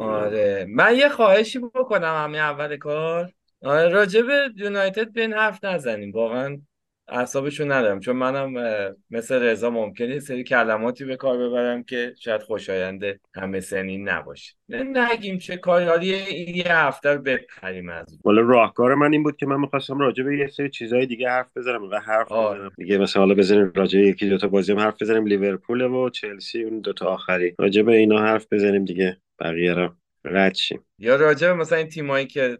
آره. من یه خواهشی بکنم همین اول کار. آره راجع به یونایتد به این حرف نزنیم. واقعا اعصابشون ندارم. چون منم مثل رضا ممکنه سری کلماتی به کار ببرم که شاید خوشاینده همه سنین نباشه. نگیم چه کاری. حالی یه هفته رو بپریم از والا راهکار من این بود که من می‌خواستم راجع به یه سری چیزهای دیگه حرف بزنم و حرف آره. دیگه مثلا حالا بزنیم راجع یکی دو تا بازی هم حرف بزنیم. لیورپول و چلسی اون دو تا آخری. راجع به اینا حرف بزنیم دیگه. بقیه رو رد شیم یا راجع مثلا این تیمایی که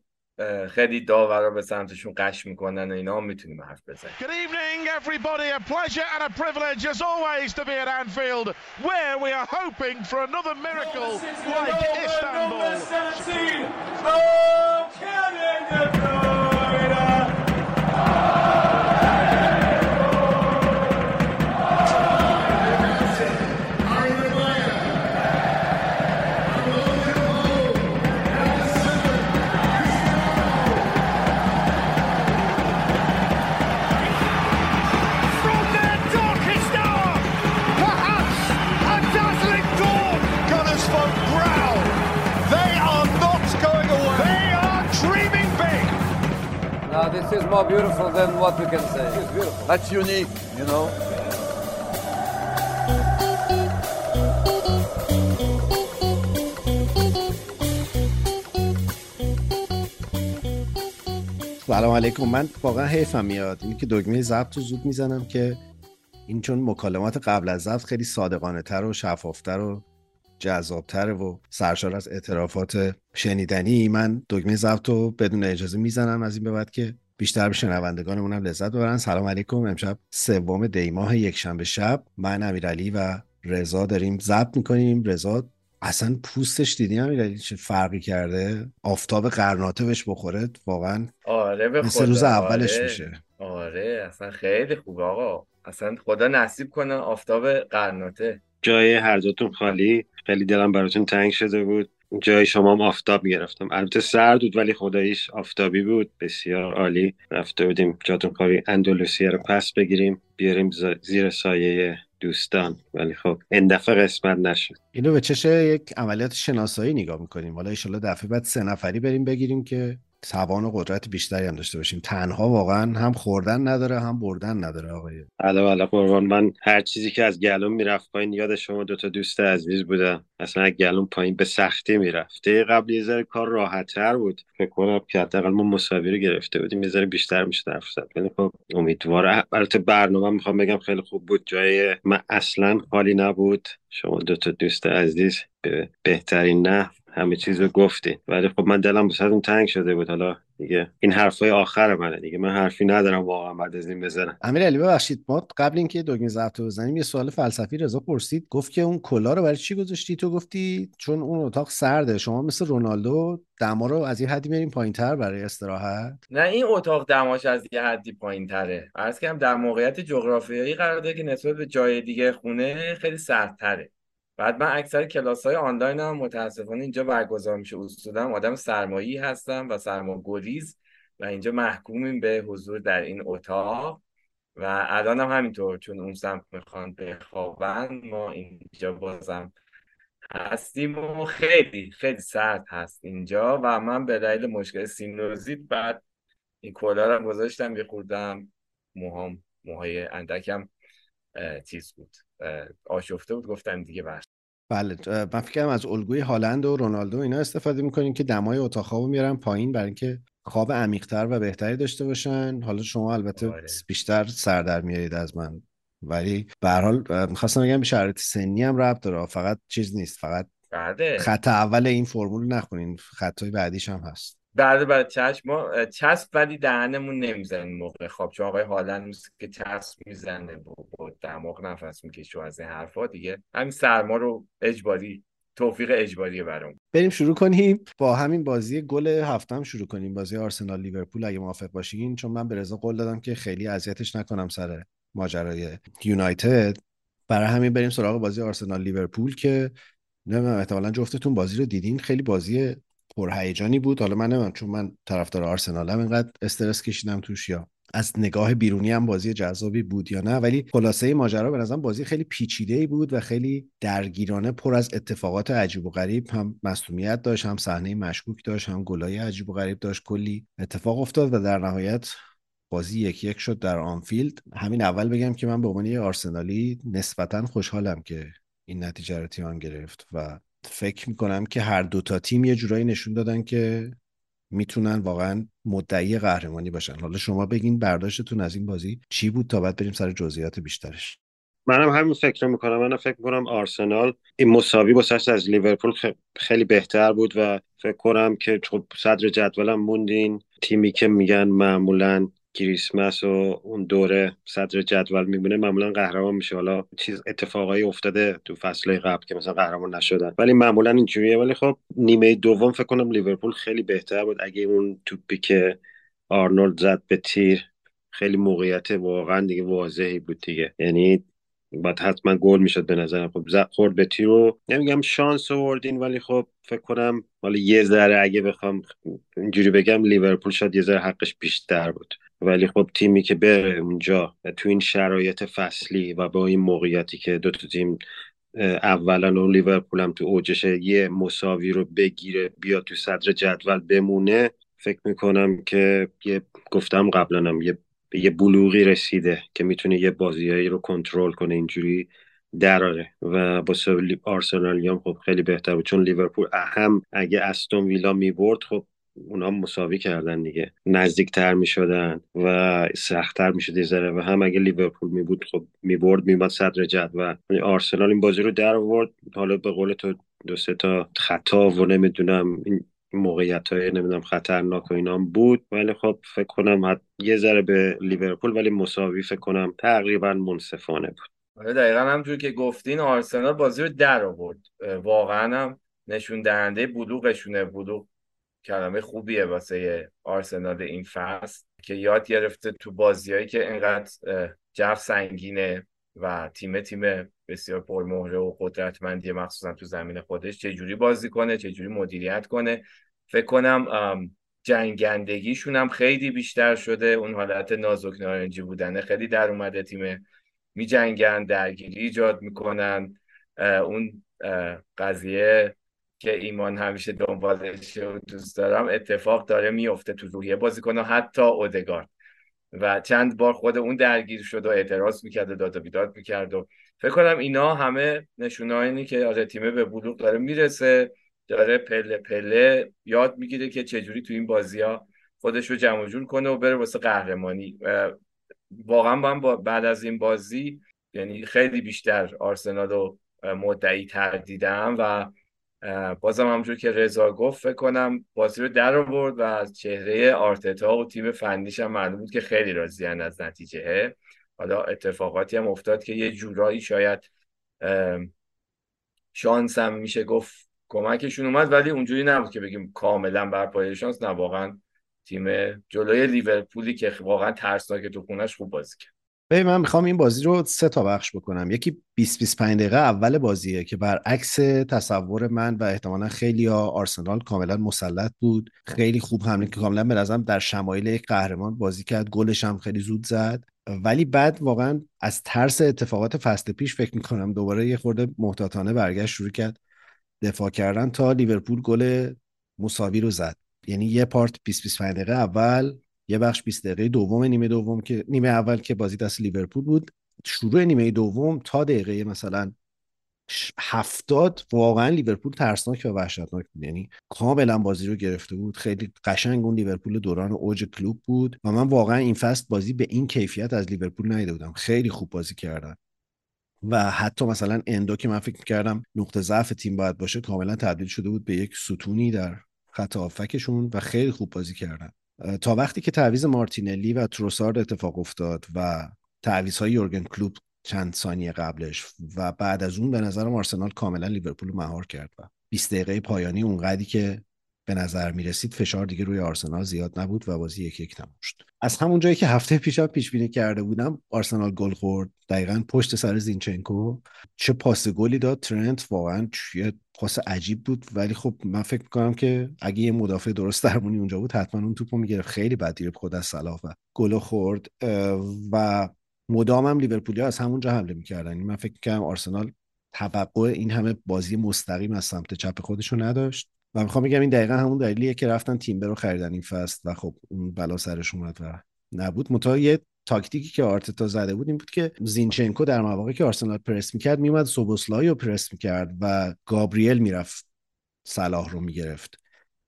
خیلی داورا به سمتشون قش می‌کنن و اینا می‌تونیم حرف بزنیم Good evening everybody a pleasure and a privilege as always to be at Anfield where we are hoping for another miracle like Istanbul this is more beautiful than what we can say. It's beautiful. That's unique, you know. سلام علیکم من واقعا حیفم میاد اینی که دگمه ضبط رو زود می‌زنم که این چون مکالمات قبل از ضبط خیلی صادقانه تر و شفافتر و جذابتره و سرشار از اعترافات شنیدنی من دگمه ضبط رو بدون اجازه می‌زنم از این به بعد که بیشتر به شنوندگانمون هم لذت ببرن. سلام علیکم. امشب سوم دی ماه یکشنبه شب. من امیرعلی و رضا داریم ضبط می‌کنیم. رضا اصلا پوستش دیدی امیرعلی چه فرقی کرده؟ آفتاب قرناطه بهش بخوره. واقعا آره به مثل روز اولش آره. میشه. آره اصلا خیلی خوب آقا. اصلا خدا نصیب کنه آفتاب قرناطه. جای هر دوتون خالی. خیلی دلم براتون تنگ شده بود. جای شما هم آفتاب گرفتم. البته سرد بود ولی خداییش آفتابی بود. بسیار عالی. رفته بودیم جاتون کاری اندولوسیه رو پس بگیریم. بیاریم زیر سایه دوستان. ولی خب این دفعه قسمت نشد. اینو به چشه یک عملیات شناسایی نگاه می‌کنیم. حالا ایشالله دفعه بعد سه نفری بریم بگیریم که توان و قدرت بیشتری هم داشته باشیم. تنها واقعا هم خوردن نداره هم بردن نداره آقای. علا علا قربان. من هر چیزی که از گلوم می‌رفت پایین یاد شما دوتا دوست عزیز بودم. اصلا از گلوم پایین به سختی می‌رفت. قبل یه ذره کار راحتتر بود. فکر کنم که حداقل ما مساوی رو گرفته بودیم. یه ذره بیشتر میشه حرف زد. ولی خب امیدوارم البته برنامه می‌خوام بگم خیلی خوب بود. جای من اصلا خالی نبود. شما دوتا دوست عزیز به بهترین نه همه چیز رو گفتی. ولی خب من دلم اون تنگ شده بود. حالا دیگه این حرفای آخر منه دیگه. من حرفی ندارم واقعا بعد از این بزنم. امیر علی ببخشید. ما قبل اینکه دوگین ضبط بزنیم یه سوال فلسفی رضا پرسید. گفت که اون کلا رو برای چی گذاشتی؟ تو گفتی چون اون اتاق سرده. شما مثل رونالدو دما رو از یه حدی میریم پایینتر برای استراحت. نه این اتاق دماش از یه حدی پایینتره. عرض کنم در موقعیت جغرافیایی قرار داره که نسبت به جای دیگه خونه خیلی سردتره. بعد من اکثر کلاس های آنلاین هم متاسفانه اینجا برگزار میشه. اصولا آدم سرمایی هستم و سرما گریز و اینجا محکومیم به حضور در این اتاق. و الان هم همینطور چون اون سمت می‌خوان بخوابن ما اینجا بازم هستیم و خیلی خیلی سرد هست اینجا. و من به دلیل مشکل سینوزیت بعد این کلا رو گذاشتم یه خوردم موهام موهای اندکم چیز بود. آشفته بود گفتم دیگه بر بله من فکرم از الگوی هالند و رونالدو اینا استفاده می‌کنیم که دمای اتاق خواب میارن پایین برای اینکه خواب عمیقتر و بهتری داشته باشن. حالا شما البته آره. بیشتر سر در میارید از من. ولی به هر حال می‌خواستم بگم به شرایط سنی هم ربط داره. فقط چیز نیست فقط بعده. خط اول این فرمول نخونین. خطای بعدیش هم هست. بعد بعد چشم ما چسب ولی دهنمون نمی‌زنیم موقع خواب چون آقای حالا نیست که چسب می‌زنه با دماغ نفس می‌کشه از این حرفا دیگه همین سرما رو اجباری توفیق اجباری برام. بریم شروع کنیم. با همین بازی گل هفتم شروع کنیم. بازی آرسنال لیورپول اگه موافق باشین چون من به رضا قول دادم که خیلی اذیتش نکنم سر ماجرای یونایتد. برای همین بریم سراغ بازی آرسنال لیورپول که نمی‌دونم احتمالا جفتتون بازی رو دیدین. خیلی بازی پرهیجانی بود. حالا من نمی‌دونم چون من طرفدار آرسنالم اینقدر استرس کشیدم توش یا از نگاه بیرونی هم بازی جذابی بود یا نه. ولی خلاصه ماجرا به نظرم بازی خیلی پیچیده ای بود و خیلی درگیرانه پر از اتفاقات عجیب و غریب هم مصونیت داشت هم صحنه مشکوک داشت هم گلای عجیب و غریب داشت. کلی اتفاق افتاد و در نهایت بازی یک یک شد در آنفیلد. همین اول بگم که من به عنوان یه آرسنالی نسبتا خوشحالم که این نتیجه رو تیمان گرفت و فکر می‌کنم که هر دوتا تیم یه جورایی نشون دادن که می‌تونن واقعا مدعی قهرمانی باشن. حالا شما بگین برداشتتون از این بازی چی بود تا بعد بریم سر جزئیات بیشترش؟ منم همین فکر می‌کنم. من فکر می‌کنم آرسنال این مساوی با از لیورپول خیلی بهتر بود و فکر کنم که خب صدر جدولم موندین. تیمی که میگن معمولا کریسمس و اون دوره صدر جدول میمونه معمولا قهرمان میشه. حالا چیز اتفاقایی افتاده تو فصل قبل که مثلا قهرمان نشدن. ولی معمولا اینجوریه. ولی خب نیمه دوم فکر کنم لیورپول خیلی بهتر بود. اگه اون توپی که آرنولد زد به تیر خیلی موقعیت واقعا دیگه واضحی بود دیگه. یعنی بعد حتما گل می‌شد به نظرم. خب خورد به تیر رو نمیگم شانس آوردین ولی خب فکر کنم حالا یه ذره اگه بخوام اینجوری بگم لیورپول شاید یه ذره حقش بیشتر بود. ولی خب تیمی که بره اونجا تو این شرایط فصلی و با این موقعیتی که دو تا تیم اولا و لیورپول هم تو اوجشه یه مساوی رو بگیره بیا تو صدر جدول بمونه فکر می‌کنم که یه گفتم قبلا یه یه بلوغی رسیده که می‌تونه یه بازیایی رو کنترل کنه اینجوری دراره. و با آرسنالی هم خب خیلی بهتر بود. چون لیورپول هم اگه استون ویلا می‌برد خب اونا مساوی کردن دیگه. نزدیکتر می‌شدن و سختتر می‌شد یه ذره. و هم اگه لیورپول می بود خب می‌برد میباد صدر جدول. یعنی آرسنال این بازی رو در آورد. حالا به قول تو دو سه تا خطا و نمی‌دونم این موقعیت های نمی‌دونم خطرناک و اینا بود. ولی خب فکر کنم یه ذره به لیورپول ولی مساوی فکر کنم تقریبا منصفانه بود. آره دقیقا همونجور که گفتین آرسنال بازی رو در آورد. واقعا هم نشون دهنده بلوغشونه. بلوغ کلمه خوبیه واسه آرسنال این فصل که یاد گرفته تو بازیهایی که اینقدر جو سنگینه و تیم تیم بسیار پرمهره و قدرتمندی مخصوصا تو زمین خودش. چه جوری بازی کنه چه جوری مدیریت کنه؟ فکر کنم جنگندگیشون هم خیلی بیشتر شده. اون حالت نازک نارنجی بودنه خیلی در اومده. تیم می جنگن درگیری ایجاد می‌کنن. اون قضیه که ایمان همیشه دنبالش و دوست دارم اتفاق داره میفته تو روحیه بازیکن حتی اودگارد و چند بار خود اون درگیر شد و اعتراض می‌کرد و داد و بیداد می‌کرد و فکر کنم اینا همه نشونه که آره تیمه به بلوغ داره می‌رسه داره پله پله یاد می‌گیره که چجوری تو این بازی ها خودش رو جمع جور کنه و بره واسه قهرمانی. واقعا من بعد از این بازی یعنی خیلی بیشتر آرسنال رو مدعی تر دیدم و بازم همجور که رضا گفت فکر کنم بازی رو در آورد و از چهره آرتتا و تیم فنیش هم معلوم بود که خیلی راضیان از نتیجه. حالا اتفاقاتی هم افتاد که یه جورایی شاید شانس هم میشه گفت کمکشون اومد ولی اونجوری نبود که بگیم کاملا بر پایه شانس. نه واقعا تیم جلوی لیورپولی که واقعا ترسناک تو خونش خوب بازی کرد. ببین من می‌خوام این بازی رو سه تا بخش بکنم. یکی 20 25 دقیقه اول بازیه که برعکس تصور من و احتمالا خیلی ها آرسنال کاملا مسلط بود. خیلی خوب حمله که کاملا به نظرم در شمایل یک قهرمان بازی کرد. گلش هم خیلی زود زد. ولی بعد واقعا از ترس اتفاقات فصل پیش فکر می‌کنم دوباره یه خورده محتاطانه برگشت شروع کرد دفاع کردن تا لیورپول گل مساوی رو زد. یعنی یه پارت 20 25 دقیقه اول یه بخش 20 دقیقه دوم نیمه دوم که نیمه اول که بازی دست لیورپول بود. شروع نیمه دوم تا دقیقه مثلا هفتاد واقعا لیورپول ترسناک و وحشتناک بود. یعنی کاملا بازی رو گرفته بود. خیلی قشنگ اون لیورپول دوران اوج کلوب بود و من واقعا این فصل بازی به این کیفیت از لیورپول ندیده بودم. خیلی خوب بازی کردن. و حتی مثلا اندو که من فکر کردم نقطه ضعف تیم باید باشه کاملا تبدیل شده بود به یک ستونی در خط آفکشون و خیلی خوب بازی کردن. تا وقتی که تعویز مارتینلی و تروسارد اتفاق افتاد و تعویض های یورگن کلوب چند ثانیه قبلش و بعد از اون به نظرم آرسنال کاملا لیورپول مهار کرد و 20 دقیقه پایانی اونقدری که به نظر می رسید فشار دیگه روی آرسنال زیاد نبود و بازی یک یک تموم شد. از همون جایی که هفته پیشم پیش بینی کرده بودم آرسنال گل خورد. دقیقا پشت سر زینچنکو. چه پاس گلی داد. ترنت واقعا پاس عجیب بود. ولی خب من فکر می‌کنم که اگه یه مدافع درست درمونی اونجا بود حتما اون توپو می‌گرفت. خیلی بد دیر خود از صلاح و گل خورد. و مدام هم لیورپولیا از همونجا حمله می‌کردن. یعنی من فکر می‌کنم آرسنال توقع این همه بازی مستقیم از سمت چپ خودشو نداشت. و می‌خوام بگم این دقیقا همون دلیلیه که رفتن تیمبر رو خریدن این فصل و خب اون بلا سرش اومد و نبود. متا یه تاکتیکی که آرتتا زده بود این بود که زینچنکو در مواقعی که آرسنال پرس می‌کرد میومد سوبوسلای رو پرس می‌کرد و گابریل می‌رفت صلاح رو می‌گرفت.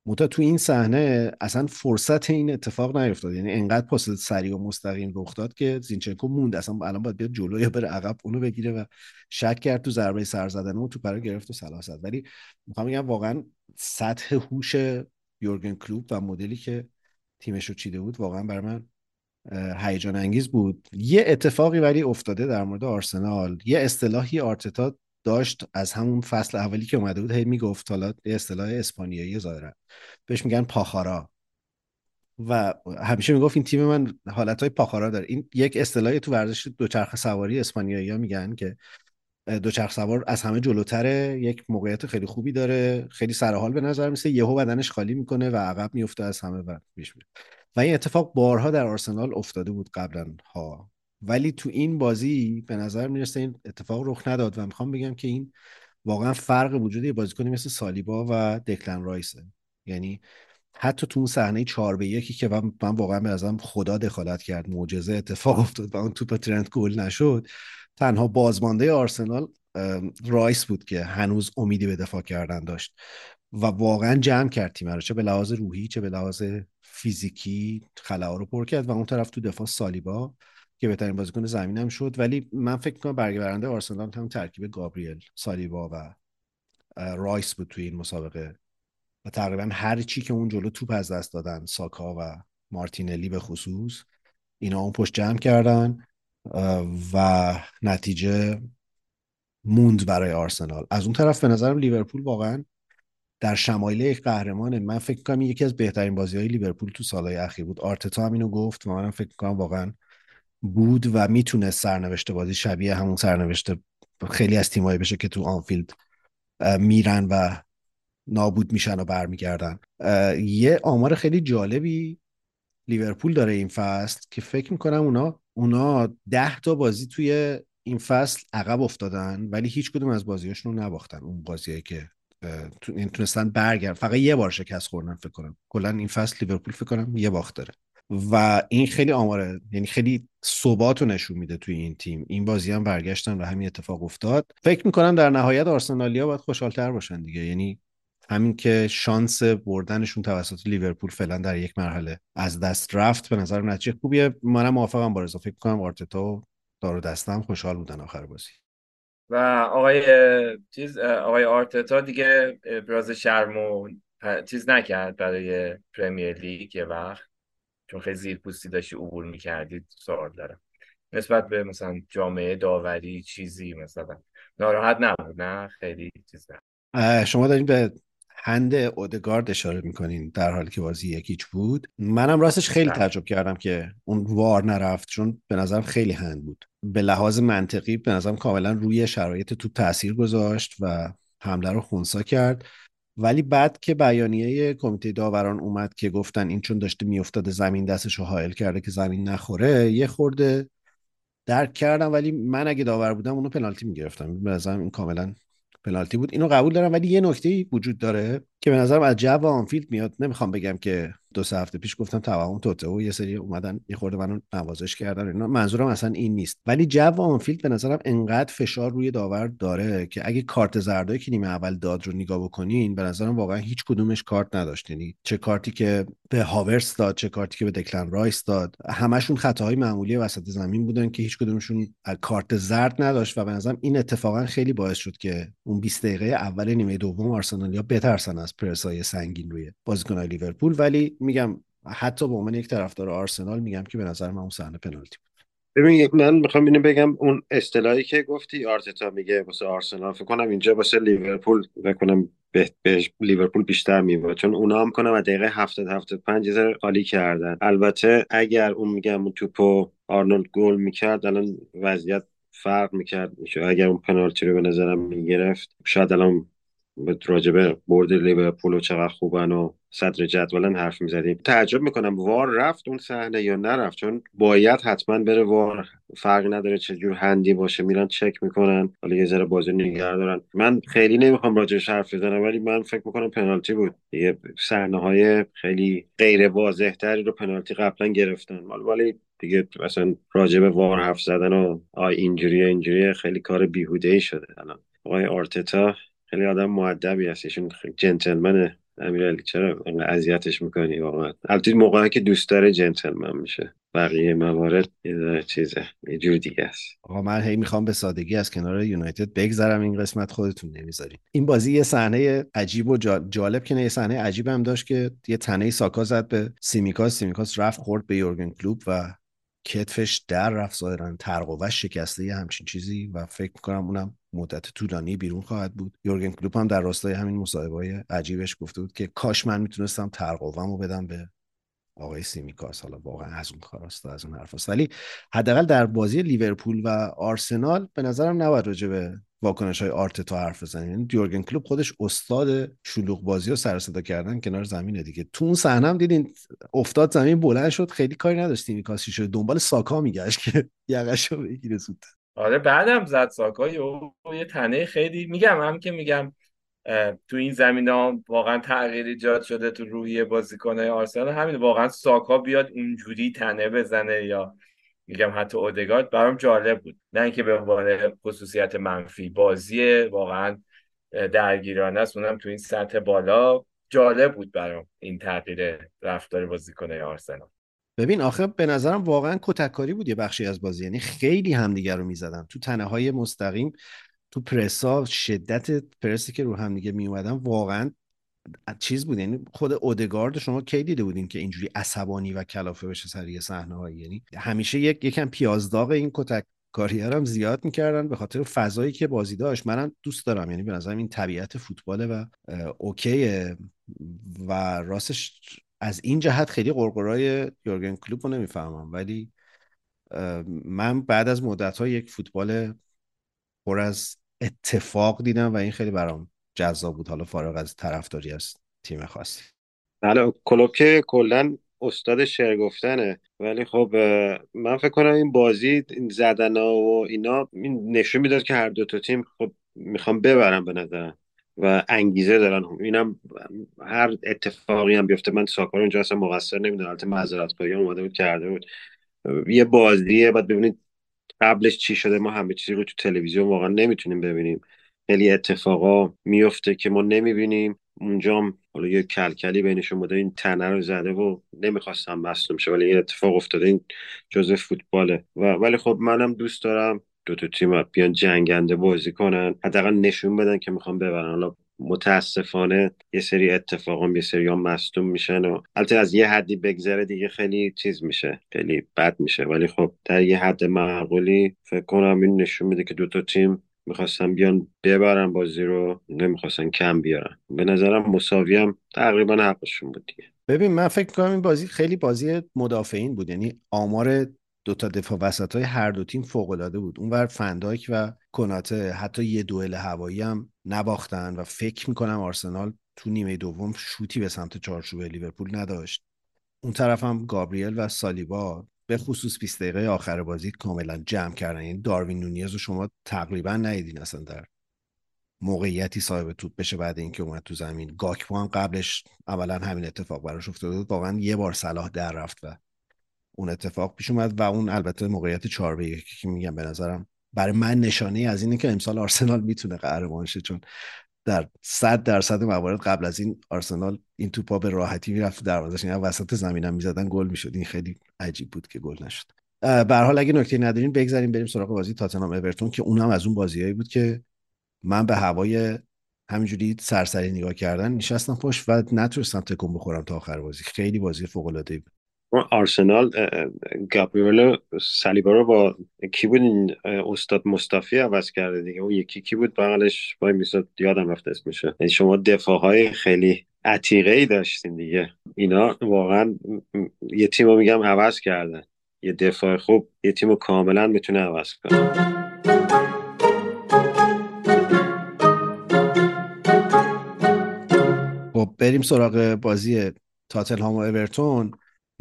متا تو این صحنه اصلا فرصت این اتفاق نیفتاد یعنی انقدر پاس سریع و مستقیم رخ داد که زینچنکو موند. اصلا الان باید بیاد جلو یا بره عقب اونو بگیره و شک کرد تو ضربه سر زدن و تو پرا گرفت و صلاح زد. ولی می‌خوام بگم واقعا سطح هوش یورگن کلوب و مدلی که تیمش رو چیده بود واقعا برای من هیجان انگیز بود. یه اتفاقی ولی افتاده در مورد آرسنال. یه اصطلاحی آرتتا داشت از همون فصل اولی که اومده بود هی می‌گفت حالا یه اصطلاح اسپانیایی ظاهرا. بهش میگن پاخارا. و همیشه می‌گفت این تیم من حالت های پاخارا داره. این یک اصطلاحی تو ورزش دوچرخه سواری اسپانیایی ها میگن که دوچرخ سوار از همه جلوتره یک موقعیت خیلی خوبی داره خیلی سرحال به نظر میسه یهو بدنش خالی می‌کنه و عقب میفته از همه و پیش میره و این اتفاق بارها در آرسنال افتاده بود قبلا ها ولی تو این بازی به نظر می‌رسه این اتفاق رخ نداد و می‌خوام بگم که این واقعا فرق وجود یه بازیکنی مثل سالیبا و دکلن رایسه. یعنی حتی تو اون صحنه 4 به یکی که من واقعا به نظرم خدا دخالت کرد معجزه اتفاق افتاد و اون توپ ترنت گل نشد تنها بازمانده آرسنال رایس بود که هنوز امیدی به دفاع کردن داشت و واقعا جمع کرد تیم رو چه به لحاظ روحی چه به لحاظ فیزیکی خلا رو پر کرد و اون طرف تو دفاع سالیبا که بهترین بازیکن زمینم شد. ولی من فکر کنم برگه برنده آرسنال هم ترکیب گابریل سالیبا و رایس بود توی این مسابقه. و تقریبا هر چی که اون جلو توپ از دست دادن ساکا و مارتینلی به خصوص اینا اون پشت جمع کردن و نتیجه موند برای آرسنال. از اون طرف به نظرم لیورپول واقعا در شمایل یک قهرمانه من فکر کنم یکی از بهترین بازی های لیورپول تو سالهای اخیر بود. آرتتا هم اینو گفت و منم فکر کنم واقعا بود و می‌تونه سرنوشت بازی شبیه همون سرنوشت خیلی از تیمایی بشه که تو آنفیلد میرن و نابود میشن و برمیگردن. یه آمار خیلی جالبی لیورپول داره این فصل که فکر می‌کنم اونا اونا ده تا بازی توی این فصل عقب افتادن ولی هیچ کدوم از بازیاشون رو نباختن. اون بازیایی که این تونستن برگرد فقط یه بار شکست خوردن فکر کنم. کلا این فصل لیورپول فکر کنم یه باخت داره. و این خیلی آماره. یعنی خیلی ثبات رو نشون میده توی این تیم. این بازی هم برگشتن و همین اتفاق افتاد. فکر می‌کنم در نهایت آرسنالیا باید خوشحالتر باشن دیگه. یعنی همین که شانس بردنشون توسط لیورپول فعلا در یک مرحله از دست رفت به نظر نتیجه خوبیه. منم موافقم با رضا. فکر کنم آرتتا و دارو دستم خوشحال بودن آخر بازی. و آقای چیز آقای آرتتا دیگه ابراز شرم و چیز نکرد برای پرمیر لیگ یه وقت. چون خیلی زیر پوستی داشتی عبور می‌کردید سوال دارم. نسبت به مثلا جامعه داوری چیزی مثلا ناراحت نبود نه؟ خیلی چیز نه شما دارین به هند اودگارد اشاره می‌کنین در حالی که بازی یکیچ بود. منم راستش خیلی بله. تعجب کردم که اون وار نرفت چون به نظرم خیلی هند بود. به لحاظ منطقی به نظرم کاملا روی شرایط تو تاثیر گذاشت و حمله رو خونسا کرد. ولی بعد که بیانیه کمیته داوران اومد که گفتن این چون داشته میافتاده زمین دستش رو حائل کرده که زمین نخوره یه خورده درک کردم ولی من اگه داور بودم اونو پنالتی می‌گرفتم. به نظرم این کاملا پنالتی بود. اینو قبول دارم ولی یه نکته وجود داره که به نظرم از جو آنفیلد میاد. نمی‌خوام بگم که دو سه هفته پیش گفتم توهم توطئه و یه سری اومدن یه خورده منو نوازش کردن اینا. منظورم اصلا این نیست. ولی جو آنفیلد به نظرم انقدر فشار روی داور داره که اگه کارت زردایی که نیمه اول داد رو نگاه بکنین به نظرم واقعا هیچ کدومش کارت نداشت. یعنی چه کارتی که به هاورتس داد چه کارتی که به دکلن رایس داد. همشون خطاهای معمولی وسط زمین بودن که هیچ کدومشون کارت زرد نداشت و به نظرم این اتفاقا خیلی باعث شد که اون 20 دقیقه اول نیمه دوم آرسنالیا بترسن از پرسای سنگین روی بازیکن‌های لیورپول. ولی میگم حتی به عنوان یک طرفدار آرسنال میگم که به نظر من اون صحنه پنالتی بود. ببین من می‌خوام اینو بگم اون اصطلاحی که گفتی آرتتا میگه واسه آرسنال فکر کنم اینجا واسه لیورپول بکنم به, به لیورپول بیشتر میبود چون اونا هم کنم از دقیقه 70 75 یه خالی کردن. البته اگر اون میگم اون توپو آرنولد گل می‌کرد الان وضعیت فرق می‌کرد اگر اون پنالتی رو به نظرم می‌گرفت شاید الان راجبه برد لیورپول و چقدر خوبن و صدر جدولن حرف می‌زدیم. تعجب می‌کنم وار رفت اون صحنه یا نرفت چون باید حتما بره وار. فرق نداره چه جور هندی باشه میرن چک می‌کنن حالا یه ذره بازی نگه دارن. من خیلی نمی‌خوام راجعش حرف بزنم ولی من فکر می‌کنم پنالتی بود. یه صحنه های خیلی غیر واضح تری رو پنالتی قبلا گرفتن. ولی دیگه مثلا راجع به وار حرف زدن و آی اینجوری اینجوری خیلی کار بیهوده ای شده. الان آقای آرتتا خیلی آدم مؤدبی هست ایشون جنتلمنه امیرعلی. چرا اذیتش می‌کنی واقعا؟ البته موقعی که دوست داره جنتلمن میشه بقیه موارد یه چیزه یه جور دیگه است. آقا من هی می‌خوام به سادگی از کنار یونایتد بگذرم این قسمت خودتون نمی‌ذارین. این بازی یه صحنه عجیب و جالب که نه صحنه عجیب هم داشت که یه تنه ساکا زد به سیمیکاس. سیمیکاس رفت خورد به یورگن کلوپ و کتفش در رفت ظاهرا ترقوش شکسته یه همچین چیزی و فکر می‌کنم اونم مدت طولانی بیرون خواهد بود. یورگن کلوپ هم در راستای همین مصاحبه های عجیبش گفته بود که کاش من می‌تونستم ترقوامو بدم به آقای سیمیکاس حالا واقعا از اون کاراست از اون حرفاست ولی حداقل در بازی لیورپول و آرسنال به نظرم نباید راجع به واکنش های آرتتا حرف بزنیم. یعنی یورگن کلوب خودش استاد شلوغ بازی و سر صدا کردن کنار زمینه دیگه. تو اون صحنه هم دیدین افتاد زمین بلند شد. خیلی کاری نداشت سیمیکاسی شد. دنبال ساکا میگشت که یقشو بگیره زود. آره بعدم زد ساکا یه تنه خیلی میگم هم که میگم تو این زمین ها واقعا تغییر ایجاد شده تو روحی بازیکنهای آرسنال. همین واقعا ساکا بیاد اونجوری تنه بزنه یا میگم حتی اودگارد برام جالب بود. نه اینکه به عنوان خصوصیت منفی بازی واقعا درگیرانه است اونم تو این سطح بالا جالب بود برام این تغییر رفتار بازیکنهای آرسنال. ببین آخه به نظرم واقعا کتککاری بود یه بخشی از بازی. یعنی خیلی همدیگه رو می‌زدن. تو تنه های مستقیم تو پرسا شدت پرسی که رو هم دیگه می اومدن واقعا چیز بود. یعنی خود اودگارد شما کی دیده بودین که اینجوری عصبانی و کلافه بشه سر یه صحنه هایی یعنی همیشه یک یکم پیازداغ این کتک هم زیاد می‌کردن به خاطر فضایی که بازی داشت. منم دوست دارم. یعنی به نظرم این طبیعت فوتباله و اوکیه و راستش از این جهت خیلی قرقرای یورگن کلوپ رو نمی‌فهمم. ولی من بعد از مدت ها یک فوتبال پر از اتفاق دیدم و این خیلی برام جذاب بود. حالا فارغ از طرفداری از تیم خاصی بله کلوب که کلا استاد شعر گفتنه. ولی خب من فکر کنم این بازی این زدن و اینا این نشون می‌داد که هر دو تا تیم خب می‌خوام ببرم به نظرم. و انگیزه دارن. اینم هر اتفاقی هم بیفته. من ساکار اونجا اصلا مقصر نمی‌دونم. البته معذرت خواهی اومده بود کرده بود. یه بازیه بعد ببینید قبلش چی شده. ما همه چیزی رو تو تلویزیون واقعا نمی‌تونیم ببینیم. خیلی اتفاقا میفته که ما نمی‌بینیم. اونجا حالا یه کلکلی بینشون بوده. این تنه رو زده و نمی‌خواستم مصدوم شه. ولی این اتفاق افتاده. این جزء فوتباله. و ولی خب منم دوست دارم. دو تا تیم بیان جنگنده بازی کنن. حداقل نشون بدن که می‌خوام ببرن. حالا متاسفانه یه سری اتفاقا یه سری ها مصدوم میشن و البته از یه حدی بگذره دیگه خیلی چیز میشه خیلی بد میشه. ولی خب در یه حد معقولی فکر کنم این نشون میده که دوتا تیم می‌خواستن بیان ببرن بازی رو نمی‌خواستن کم بیارن. به نظرم مساوی هم تقریبا حقشون بود دیگه. ببین من فکر کنم این بازی خیلی بازی مدافعین بود. یعنی آمار دو تا دفاع وسط های هر دو تیم فوق العاده بود. اونور فندایک و کناته حتی یه دوئل هوایی هم نباختن و فکر می‌کنم آرسنال تو نیمه دوم شوتی به سمت چارچوب لیورپول نداشت. اون طرف هم گابریل و سالیبا به خصوص 20 دقیقه آخر بازی کاملا جمع کردن. یعنی داروین نونیز رو شما تقریبا ندیدین اصلا در موقعیتی صاحب توپ بشه بعد اینکه اومد تو زمین. گاکپو هم قبلش اولا همین اتفاق براش افتاده واقعا یه بار صلاح در رفت و اون اتفاق پیش اومد و اون البته موقعیت 4 به که میگم به نظرم برای من نشانه از اینه که امسال آرسنال می‌تونه قهرمان شه چون در صد درصد موارد قبل از این آرسنال این توپا به راحتی می‌رفت دروازش این وسط زمینم می‌زدن گل می‌شد. این خیلی عجیب بود که گل نشد. به حال اگه نکته ندارین بگذاریم بریم سراغ بازی تاتنهام اورتون که اونم از اون بازیایی بود که من به هوای همینجوری سرسری نگاه کردن نشستم پشت و نتونستم تکون بخورم تا آخر بازی. خیلی بازی فوق العاده بود. آرسنال گابریل سالیبا رو با کی بود این استاد مصطفی عوض کرده دیگه؟ اون یکی کی بود؟ بغلش وای میساد یادم رفت اسمشه یعنی شما دفاع های خیلی عتیقه ای داشتین دیگه. اینا واقعا یه تیم رو میگم عوض کردن. یه دفاع خوب یه تیم رو کاملا می‌تونه عوض کنه. بریم سراغ بازی تاتنهام و اورتون.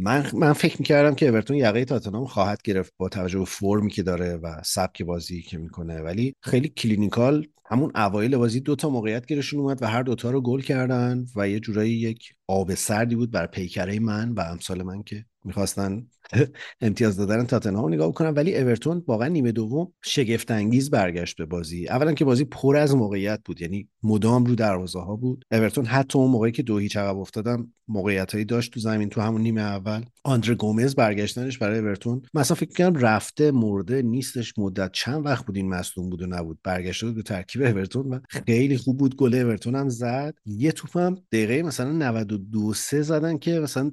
من من فکر می‌کردم که اورتون یقه تاتنهام خواهد گرفت با توجه به فرمی که داره و سبک بازی که می‌کنه. ولی خیلی clinical همون اوایل بازی دو تا موقعیت گیرشون اومد و هر دوتا رو گل کردن و یه جورایی یک آب سردی بود بر پیکره من و امثال من که می‌خواستن امتیاز دادن تاتنهام نگاه کنم ولی اورتون واقعا نیمه دوم شگفت انگیز برگشت به بازی. اولا که بازی پر از موقعیت بود یعنی مدام رو دروازه ها بود. اورتون حتی اون موقعی که دو هیچ عقب افتادن موقعیت هایی داشت تو زمین تو همون نیمه اول. آندره گومز برگشتنش برای اورتون. مثلا فکر کنم رفته مرده نیستش مدت چند وقت بود این مصدوم بود و نبود. برگشته به ترکیب اورتون و خیلی خوب بود. گل اورتون هم زد. یه توپم دقیقه مثلا 92 3 زدن که مثلا